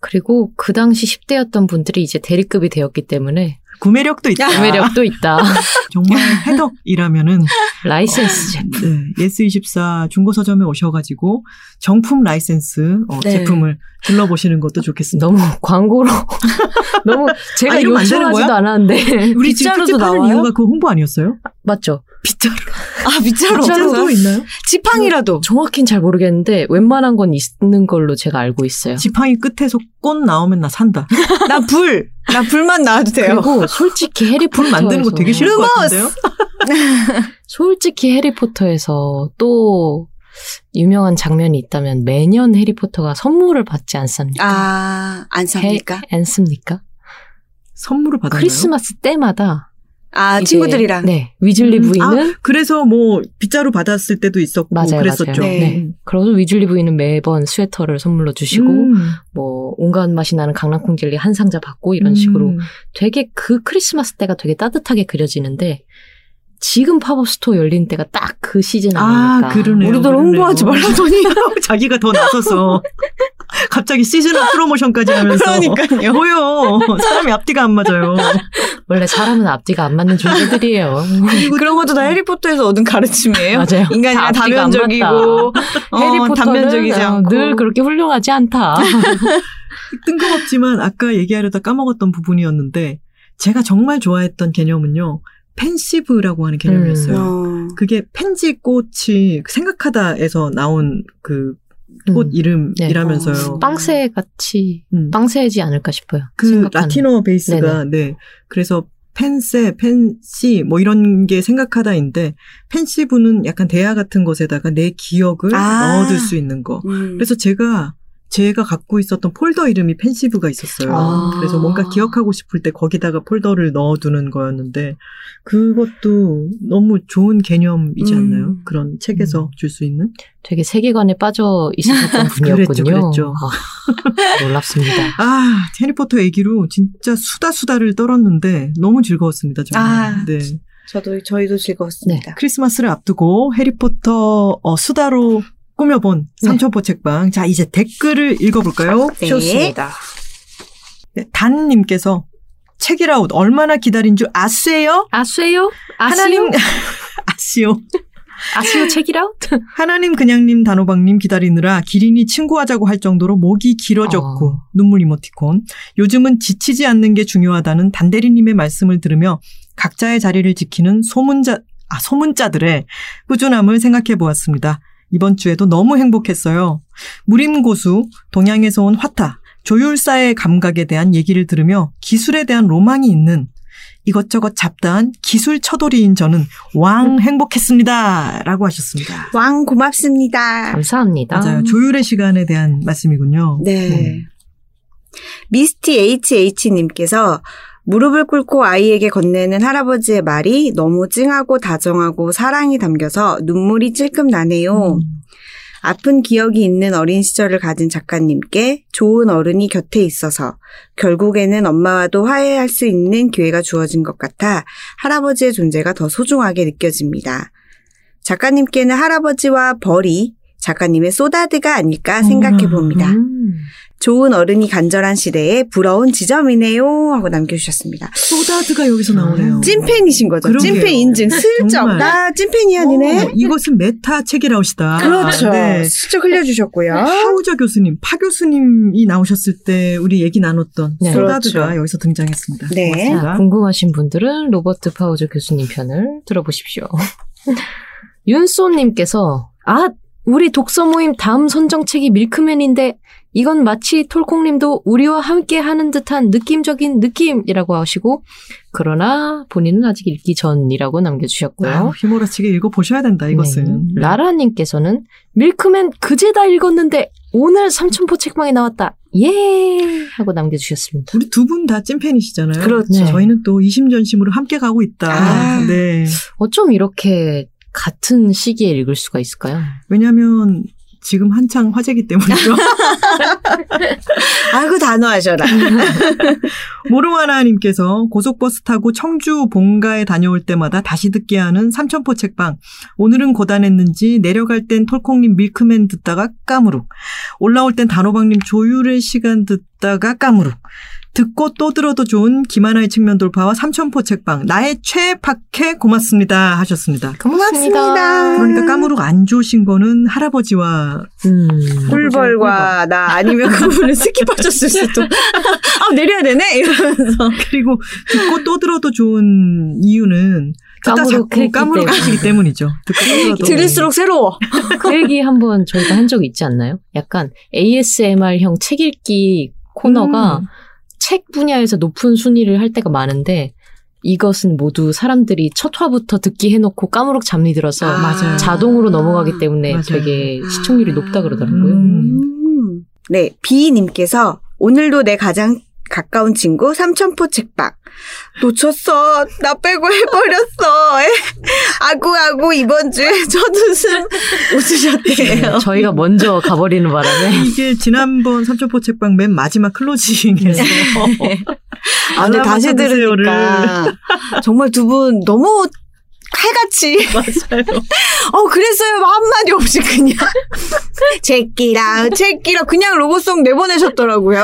그리고 그 당시 10대였던 분들이 이제 대리급이 되었기 때문에 구매력도 있다. 구매력도 있다. 정말 해덕이라면은 라이센스제. 네, 예스24 중고 서점에 오셔가지고 정품 라이센스 어, 네. 제품을 둘러보시는 것도 좋겠습니다. 너무 광고로 너무 제가 아, 요청하지도? 않았는데 우리 특집하는 나와요? 이유가 그 홍보 아니었어요? 맞죠? 빗자루. 아, 빗자루 없어요? 있나요? 지팡이라도. 정확히는 잘 모르겠는데 웬만한 건 있는 걸로 제가 알고 있어요. 지팡이 끝에서 꽃 나오면 나 산다. 나 불. 나 불만 나와도 돼요. 그리고 솔직히 해리포터 불 만드는 거 되게 싫을 것 같은데요? 솔직히 해리포터에서 또 유명한 장면이 있다면 매년 해리포터가 선물을 받지 않습니까? 아, 안 삽니까? 해- 않습니까? 선물을 받았나요? 크리스마스 때마다 아, 친구들이랑. 네 위즐리 음, 부인은 그래서 뭐 빗자루 받았을 때도 있었고 맞아요, 그랬었죠. 맞아요. 네. 네. 그래서 위즐리 부인은 매번 스웨터를 선물로 주시고 음. 뭐 온갖 맛이 나는 강낭콩 젤리 한 상자 받고 이런 식으로 음. 되게 그 크리스마스 때가 되게 따뜻하게 그려지는데 지금 pop-up store 열린 때가 딱 그 시즌 아닙니까? 아, 그러네요. 우리들 홍보하지. 말라더니. 자기가 더 나서서 갑자기 seasonal 프로모션까지 하면서 그러니까요. 뭐요? 사람이 앞뒤가 안 맞아요. 원래 사람은 앞뒤가 안 맞는 존재들이에요. 그런 것도 다 해리포터에서 얻은 가르침이에요. 맞아요. 인간이랑 다 다면적이고, 어, 해리포터는 단면적이지 어, 않고. 늘 그렇게 훌륭하지 않다. 뜬금없지만 아까 얘기하려다 까먹었던 부분이었는데 제가 정말 좋아했던 개념은요. 펜시브라고 하는 개념이었어요. 어. 그게 팬지 꽃이 생각하다에서 나온 그 꽃 음. 이름이라면서요. 네. 팡세 같이 음. 팡세지 않을까 싶어요. 그 생각하는. 라틴어 베이스가 네 그래서 펜세, 펜시 뭐 이런 게 생각하다인데 펜시브는 약간 대야 같은 것에다가 내 기억을 아. 넣어둘 수 있는 거. 음. 그래서 제가 제가 갖고 있었던 폴더 이름이 펜시브가 있었어요. 아. 그래서 뭔가 기억하고 싶을 때 거기다가 폴더를 넣어두는 거였는데 그것도 너무 좋은 개념이지 음. 않나요? 그런 책에서 줄수 있는? 되게 세계관에 빠져 있었던 그랬죠, 분이었군요. 그랬죠. 아, 놀랍습니다. 아, 해리포터 얘기로 진짜 수다 수다를 떨었는데 너무 즐거웠습니다. 정말. 아. 네. 저도, 저희도 즐거웠습니다. 크리스마스를 앞두고 해리포터 어, 수다로 꾸며본 네. 삼천포 책방. 자, 이제 댓글을 읽어볼까요? 네. 좋습니다. 네, 단님께서 책이라웃 얼마나 기다린 줄 아세요? 아세요? 아시오? 하나님 아시오. 아시오 책이라웃? 하나님 그냥님 단호박님 기다리느라 기린이 친구하자고 할 정도로 목이 길어졌고 어. 눈물 이모티콘. 요즘은 지치지 않는 게 중요하다는 단대리님의 말씀을 들으며 각자의 자리를 지키는 소문자 아 소문자들의 꾸준함을 생각해 보았습니다. 이번 주에도 너무 행복했어요. 무림고수 동양에서 온 화타 조율사의 감각에 대한 얘기를 들으며 기술에 대한 로망이 있는 이것저것 잡다한 기술 처돌이인 저는 왕 행복했습니다. 라고 하셨습니다. 왕 고맙습니다. 감사합니다. 맞아요. 조율의 시간에 대한 말씀이군요. 네. 미스티 HH님께서 무릎을 꿇고 아이에게 건네는 할아버지의 말이 너무 찡하고 다정하고 사랑이 담겨서 눈물이 찔끔 나네요. 음. 아픈 기억이 있는 어린 시절을 가진 작가님께 좋은 어른이 곁에 있어서 결국에는 엄마와도 화해할 수 있는 기회가 주어진 것 같아 할아버지의 존재가 더 소중하게 느껴집니다. 작가님께는 할아버지와 벌이 작가님의 saudade가 아닐까 생각해 봅니다. 음. 좋은 어른이 간절한 시대에 부러운 지점이네요. 하고 남겨주셨습니다. saudade가 여기서 나오네요. 찐팬이신 거죠. 그러게요. 찐팬 인증. 슬쩍. 정말. 나 찐팬이 아니네. 어, 이것은 메타 책읽아웃이다. 그렇죠. 네. 슬쩍 흘려주셨고요. 파우저 교수님, 파 교수님이 나오셨을 때 우리 얘기 나눴던 네. saudade가 그렇죠. 여기서 등장했습니다. 네. 고맙습니다. 자, 궁금하신 분들은 로버트 파우저 교수님 편을 들어보십시오. 윤소님께서 아 우리 독서 모임 다음 선정책이 밀크맨인데 이건 마치 톨콩님도 우리와 함께 하는 듯한 느낌적인 느낌이라고 하시고 그러나 본인은 아직 읽기 전이라고 남겨주셨고요. 아유, 휘몰아치게 읽어보셔야 된다, 이것은. 네. 라라님께서는 밀크맨 그제 다 읽었는데 오늘 삼천포 책방에 나왔다. 예 하고 남겨주셨습니다. 우리 두 분 다 찐팬이시잖아요. 그렇죠. 네. 저희는 또 이심전심으로 함께 가고 있다. 아. 네. 어쩜 이렇게 같은 시기에 읽을 수가 있을까요? 왜냐면 지금 한창 화제기 때문이죠. 아이고, 단호하셔라. 모르와나님께서 고속버스 타고 청주 본가에 다녀올 때마다 다시 듣게 하는 삼천포 책방. 오늘은 고단했는지 내려갈 땐 톨콩님 밀크맨 듣다가 까무룩. 올라올 땐 단호박님 조율의 시간 듣다가 까무룩. 듣고 또 들어도 좋은 김하나의 측면 돌파와 삼천포 책방. 나의 최박해 고맙습니다. 하셨습니다. 고맙습니다. 그러니까 까무룩 안 좋으신 거는 할아버지와 음. 꿀벌과 나 아니면 그분을 skip하셨을 수도. 아, 내려야 되네? 이러면서. 그리고 듣고 또 들어도 좋은 이유는 듣다 자꾸 까무룩했기 까무룩하시기 때문이죠. 듣고 들어도. 들을수록 새로워. 그 얘기 한번 저희가 한 적이 있지 않나요? 약간 ASMR형 책 읽기 코너가 음. 책 분야에서 높은 순위를 할 때가 많은데 이것은 모두 사람들이 첫 화부터 듣기 해놓고 까무룩 잠이 들어서 아. 자동으로 넘어가기 때문에 맞아요. 되게 시청률이 높다 그러더라고요. 음. 음. 네, 비님께서 오늘도 내 가장 가까운 친구 삼천포 책방 놓쳤어 나 빼고 해버렸어 에? 아구 아구 이번 주에 첫 웃음 웃으셨대요. 저희가 먼저 가버리는 바람에 이게 지난번 삼천포 책방 맨 마지막 클로징에서 아, 근데 다시. 들으니까 정말 두 분 너무 칼같이 맞아요. 어 그랬어요 한마디 없이 그냥 제끼라 제끼라 그냥 로고송 내보내셨더라고요.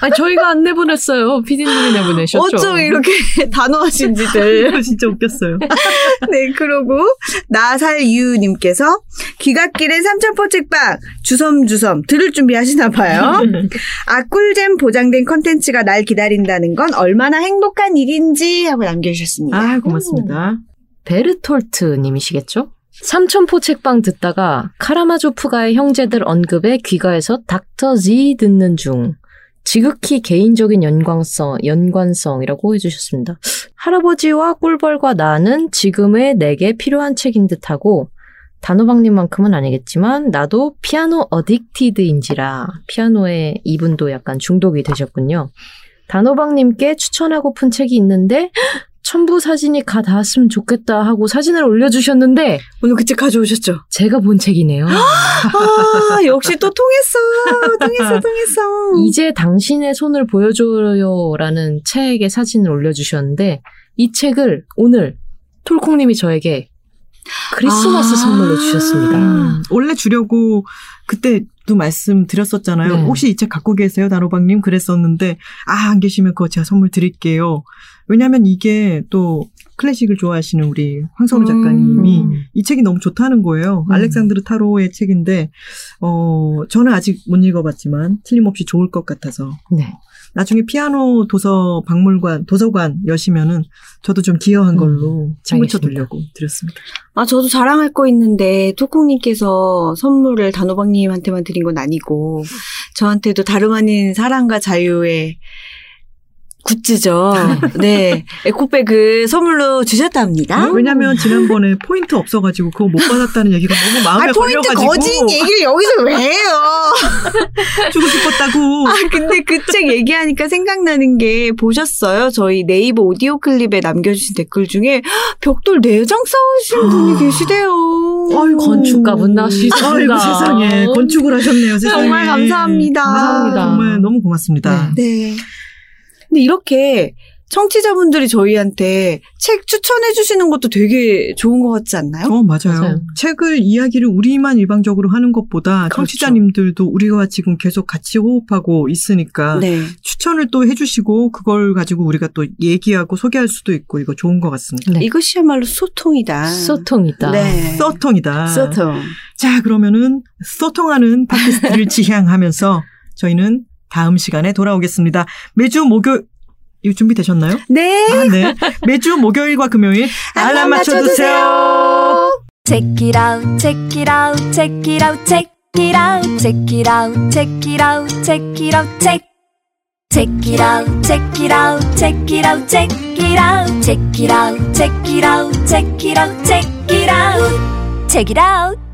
아 저희가 안 내보냈어요. 피디님이 내보내셨죠. 어쩜 이렇게 단호하신지들. 진짜 웃겼어요. 네, 그러고 나살유님께서 귀갓길에 삼천포 책방 주섬주섬 들을 준비하시나 봐요. 아꿀잼 보장된 컨텐츠가 날 기다린다는 건 얼마나 행복한 일인지 하고 남겨주셨습니다. 아 고맙습니다. 베르톨트 님이시겠죠? 삼천포 책방 듣다가 카라마조프가의 형제들 언급에 귀가해서 닥터 Z 듣는 중. 지극히 개인적인 연관성, 연관성이라고 해주셨습니다. 할아버지와 꿀벌과 나는 지금의 내게 필요한 책인 듯하고 단호박님만큼은 아니겠지만 나도 피아노 어딕티드인지라 피아노에 이분도 약간 중독이 되셨군요. 단호박님께 추천하고픈 책이 있는데 첨부 사진이 가 닿았으면 좋겠다 하고 사진을 올려주셨는데 오늘 그책 가져오셨죠? 제가 본 책이네요. 아, 역시 또 통했어. 통했어, 통했어. 이제 당신의 손을 보여줘요라는 책의 사진을 올려주셨는데 이 책을 오늘 톨콩님이 저에게 크리스마스 아. 선물로 주셨습니다. 음, 원래 주려고 그때도 말씀드렸었잖아요. 네. 혹시 이 책 갖고 계세요, 단호박님? 그랬었는데 아 안 계시면 그거 제가 선물 드릴게요. 왜냐하면 이게 또 클래식을 좋아하시는 우리 황선우 작가님이 음. 이 책이 너무 좋다는 거예요. 음. 알렉산드르 타로의 책인데 어 저는 아직 못 읽어봤지만 틀림없이 좋을 것 같아서 네. 나중에 피아노 도서 박물관 도서관 여시면은 저도 좀 기여한 음, 걸로 침 알겠습니다. 붙여두려고 드렸습니다. 아, 저도 자랑할 거 있는데, 토콩님께서 선물을 단호박님한테만 드린 건 아니고, 저한테도 다름 아닌 사랑과 자유의 굿즈죠. 네. 에코백을 선물로 주셨답니다. 왜냐면 지난번에 포인트 없어가지고 그거 못 받았다는 얘기가 너무 마음에 아, 포인트 걸려가지고 거진 얘기를 여기서 왜 해요? 주고 싶었다고. 아, 근데 그 책 얘기하니까 생각나는 게 보셨어요? 저희 네이버 오디오 클립에 남겨주신 댓글 중에 벽돌 내장 쌓으신 분이 계시대요. 아이고. 건축가분 나시습니다. 아이고 세상에 건축을 하셨네요. 세상에. 정말 감사합니다. 감사합니다. 정말 너무 고맙습니다. 네. 근데 이렇게 청취자분들이 저희한테 책 추천해 주시는 것도 되게 좋은 것 같지 않나요? 어 맞아요. 맞아요. 책을 이야기를 우리만 일방적으로 하는 것보다 그렇죠. 청취자님들도 우리가 지금 계속 같이 호흡하고 있으니까 네. 추천을 또 해주시고 그걸 가지고 우리가 또 얘기하고 소개할 수도 있고 이거 좋은 것 같습니다. 네. 이것이야말로 소통이다. 소통이다. 네. 써통이다. 소통. 자, 그러면은 소통하는 팟캐스트를 지향하면서 저희는 다음 시간에 돌아오겠습니다. 매주 목요일 이거 준비되셨나요? 네. 아, 네. 매주 목요일과 금요일 알람 맞춰주세요. Check it out, check it out, check it out, check it out, check it out, check it out, check it out, check. Check it out, check it out, check it out, check it out, check it out, check it out, check it out, check it out, check it out.